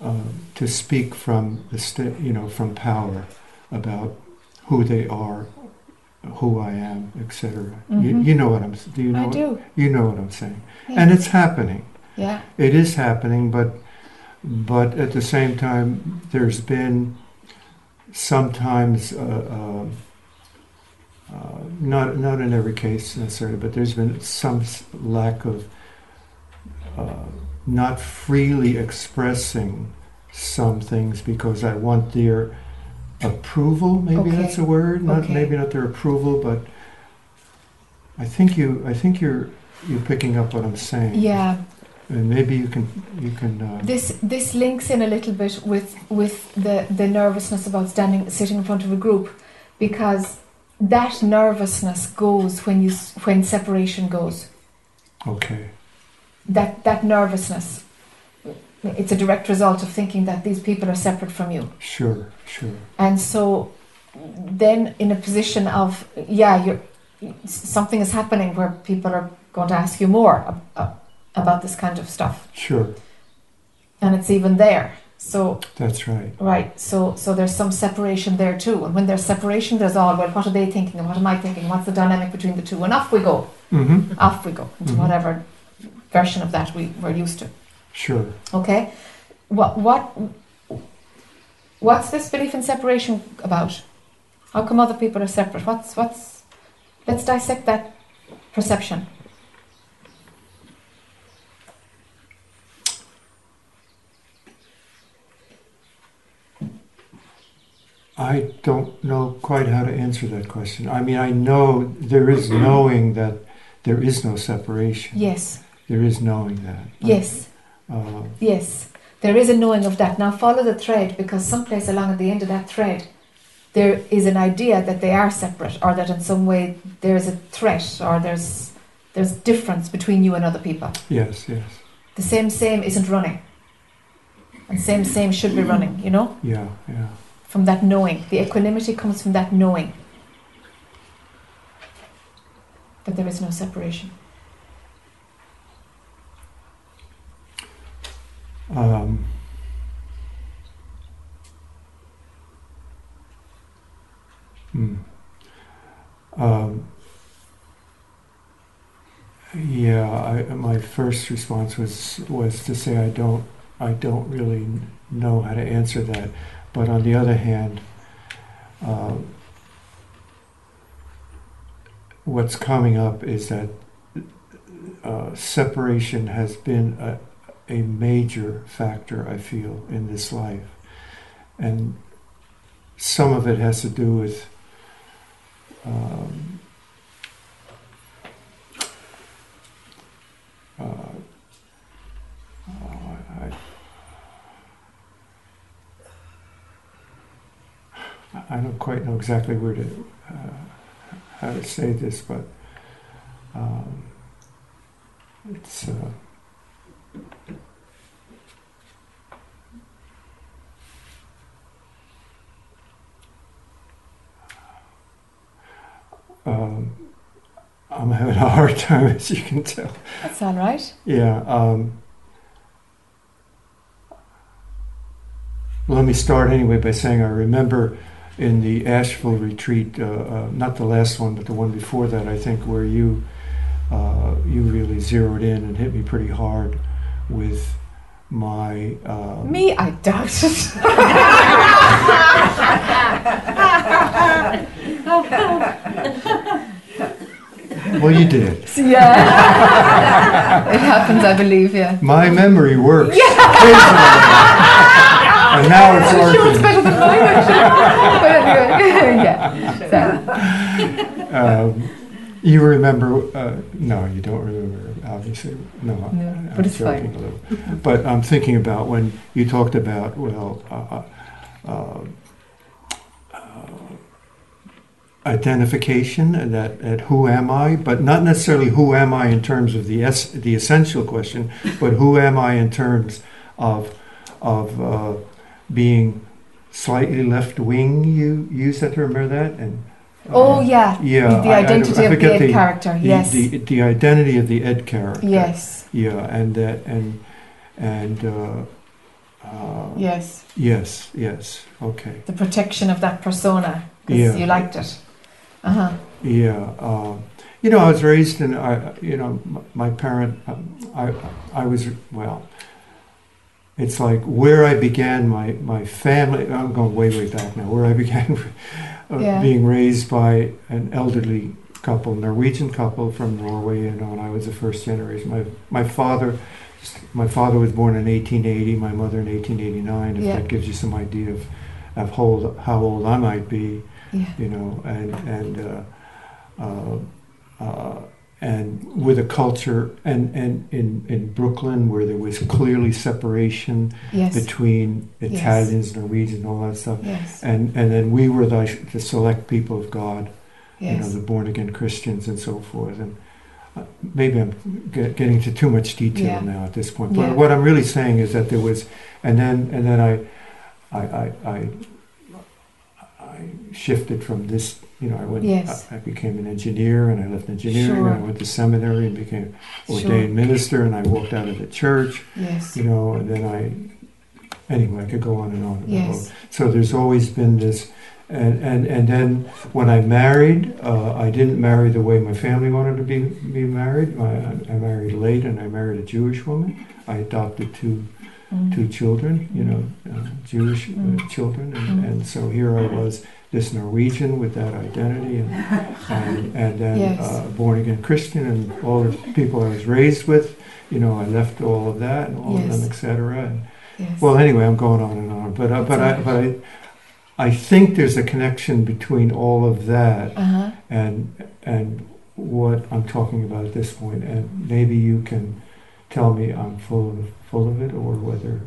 uh, to speak from the sta- you know from power about who they are who I am, etc. You, Mhm. you know what I'm. Do you know? I what- do. You know what I'm saying, and it's happening. yeah. It is happening, but but at the same time, there's been sometimes uh, uh, uh, not not in every case necessarily, but there's been some lack of uh, not freely expressing some things because I want there approval. Maybe Okay. that's a word. Not Okay. maybe not their approval, but I think you. I think you're you're picking up what I'm saying. Yeah, And maybe you can you can. Uh, this this links in a little bit with with the the nervousness about standing sitting in front of a group, because that nervousness goes when you s- when separation goes. okay. That that nervousness, it's a direct result of thinking that these people are separate from you. Sure. Sure. And so then in a position of, yeah, you're, something is happening where people are going to ask you more ab- about this kind of stuff. Sure. And it's even there. So, That's right. right, so so there's some separation there too. And when there's separation, there's all, well, what are they thinking and what am I thinking? What's the dynamic between the two? And off we go, Mm-hmm. off we go into Mhm. whatever version of that we, we're used to. Sure. Okay? What, what, what's this belief in separation about? How come other people are separate? What's, what's, let's dissect that perception. I don't know quite how to answer that question. I mean, I know there is knowing that there is no separation. Yes, There is knowing that. Yes, Uh, yes. There is a knowing of that. Now follow the thread because someplace along at the end of that thread, there is an idea that they are separate or that in some way there's a threat or there's there's difference between you and other people. yes, yes. The same same isn't running. And same same should be running, you know? Yeah, yeah. from that knowing. The equanimity comes from that knowing that there is no separation. Um, hmm. Um, yeah, I, my first response was was to say I don't I don't really know how to answer that, but on the other hand, uh, what's coming up is that uh, separation has been a, a major factor, I feel, in this life. And some of it has to do with um, uh, oh, I, I don't quite know exactly where to uh, how to say this, but um, it's. Uh, um, I'm having a hard time, as you can tell. That's all right. Yeah. Um, let me start anyway by saying I remember in the Asheville retreat, uh, uh, not the last one, but the one before that, I think, where you uh, you really zeroed in and hit me pretty hard with my. Um, Me, I doubt it. Well, you did. yeah. it happens, I believe, yeah. My memory works. occasionally. and now it's Sure, it's working. better than mine, actually. but anyway, yeah. So, Um, you remember? Uh, no, you don't remember. Obviously, no. No, I'm but it's joking fine. a little. But I'm thinking about when you talked about well, uh, uh, uh, identification and that at who am I, but not necessarily who am I in terms of the es- the essential question, but who am I in terms of of uh, being slightly left wing. You used that. Remember that and. Oh, yeah. Yeah, the, I- I- identity I of the forget Ed character, the, yes. the the identity of the Ed character. yes, Yeah, and that and and uh, uh, yes. yes, yes. Okay. The protection of that persona, because Yeah. you liked it. Uh huh. Yeah. Um, you know, I was raised in. I you know, m- my parent. Um, I I was well. It's like where I began my my family. I'm going way way back now. Where I began uh, Yeah. being raised by an elderly couple, Norwegian couple from Norway, you know, and I was the first generation. My my father, my father was born in 1880, my mother in 1889. If Yeah. that gives you some idea of of hold, how old I might be, Yeah. you know, and and uh, uh, uh, and with a culture and and in in Brooklyn where there was clearly separation Yes. between Yes. Italians, Norwegians, all that stuff, Yes. and and then we were the, the select people of God, you know, the born again Christians and so forth, and. uh, Maybe I'm get, getting into too much detail Yeah. now at this point, but Yeah. what I'm really saying is that there was, and then and then I, I, I, I, I shifted from this. You know, I went. Yes. I, I became an engineer, and I left engineering. Sure. And I went to seminary and became Sure. ordained minister, and I walked out of the church. Yes. You know, and then I. Anyway, I could go on and on. Yes. So there's always been this, and and and then when I married, uh, I didn't marry the way my family wanted to be be married. I, I married late, and I married a Jewish woman. I adopted two Mm. two children, you know, uh, Jewish uh, Mm. children, and, Mm. and so here I was, this Norwegian with that identity, and and, and then Yes. uh, born again Christian, and all the people I was raised with, you know, I left all of that and all of them, Yes. etc. And Yes. well, anyway, I'm going on and on, but uh, but I but I. I think there's a connection between all of that Uh huh. and and what I'm talking about at this point, and maybe you can tell me I'm full of full of it, or whether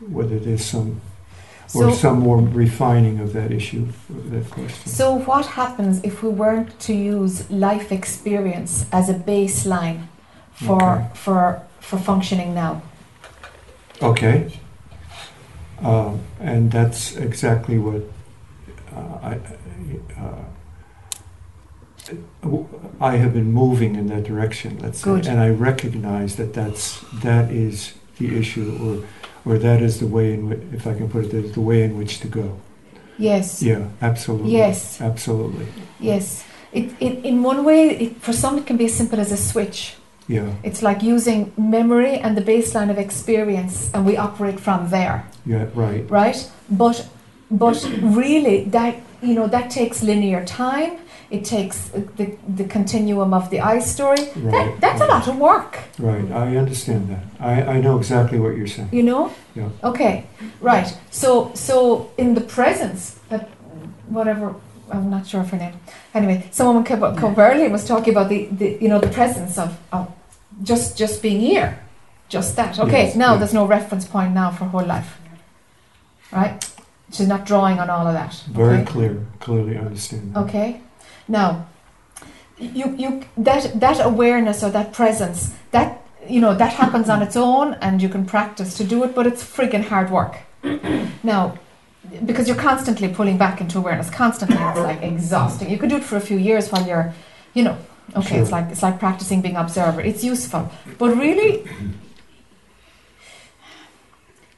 whether there's some or So, some more refining of that issue, of that question. so what happens if we weren't to use life experience as a baseline for Okay. for for functioning now? Okay, um, and that's exactly what uh, I. Uh, I have been moving in that direction. Let's Good. say, and I recognize that that's that is the issue, or or that is the way in which, if I can put it, that is the way in which to go. Yes. Yeah, absolutely. Yes. absolutely. Yes. It, it, in one way, it, for some, it can be as simple as a switch. Yeah, It's like using memory and the baseline of experience, and we operate from there, yeah, right. right? But, but really, that you know, that takes linear time. It takes the, the continuum of the I story. Right, That, that's a lot of work, Right, I understand that. I, I know exactly what you're saying. you know. Yeah. Okay. Right. So, so in the presence, that whatever. I'm not sure of her name. Anyway, someone came up come earlier was talking about the, the you know the presence of, of just just being here, just that. Okay, Yes, now yes. there's no reference point now for whole life, right? She's not drawing on all of that. Very okay? clear, clearly understand. that. Okay. Now, you you that that awareness or that presence that you know that happens on its own, and you can practice to do it, but it's friggin' hard work. now, because you're constantly pulling back into awareness, constantly, it's like exhausting. You could do it for a few years while you're, you know, okay, it's like it's like practicing being observer. It's useful, but really,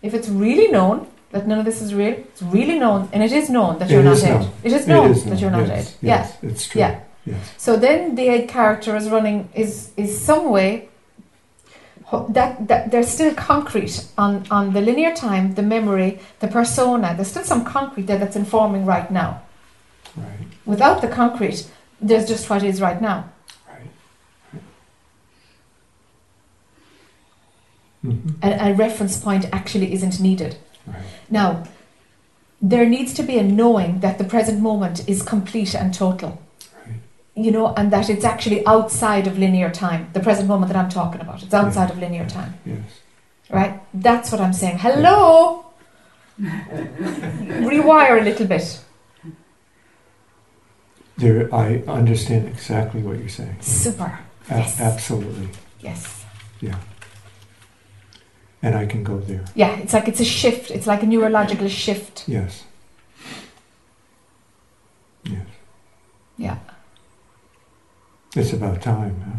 if it's really known that none of this is real, it's really known, and it is known that It you're not Ed. known. It is known is that known, you're not yes, Ed. Yeah. Yes, it's true. Yeah. Yes. So then the character is running is is some way that, that there's still concrete on, on the linear time, the memory, the persona. There's still some concrete there that's informing right now. Right. Without the concrete, there's just what is right now. Right. hmm A, a reference point actually isn't needed. Right. Now, there needs to be a knowing that the present moment is complete and total. Right. You know, and that it's actually outside of linear time. The present moment that I'm talking about, it's outside Yeah. of linear time. Yes. Right? That's what I'm saying. Hello! Rewire a little bit. There, I understand exactly what you're saying. Super. A- Yes. Absolutely. Yes. Yeah. And I can go there. Yeah, it's like it's a shift. It's like a neurological shift. Yes. Yes. Yeah. It's about time, huh?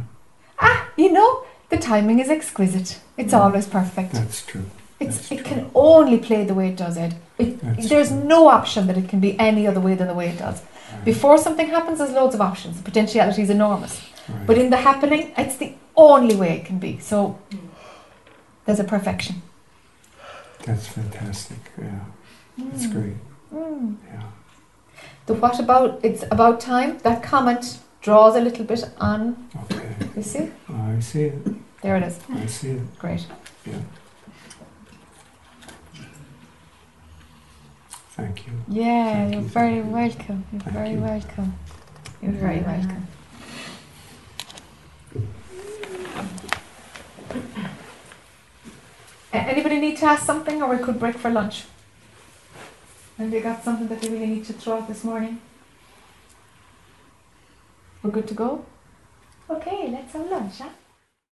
Ah, you know, the timing is exquisite. It's always perfect. That's true. It's that's it true. can only play the way it does, Ed. It, there's true. no option that it can be any other way than the way it does. Right. Before something happens, there's loads of options. The potentiality is enormous. Right. But in the happening, it's the only way it can be. So there's a perfection. That's fantastic. Yeah. That's Mm. great. Mm. Yeah. The what about it's about time? That comment draws a little bit on. Okay. You see? I see it. There it is. I see it. Great. Yeah. Thank you. Yeah, Thank you're you, very welcome. You're Thank very you. welcome. You're very welcome. Anybody need to ask something, or we could break for lunch? Anybody got something that they really need to throw out this morning? We're good to go. Okay, let's have lunch, huh?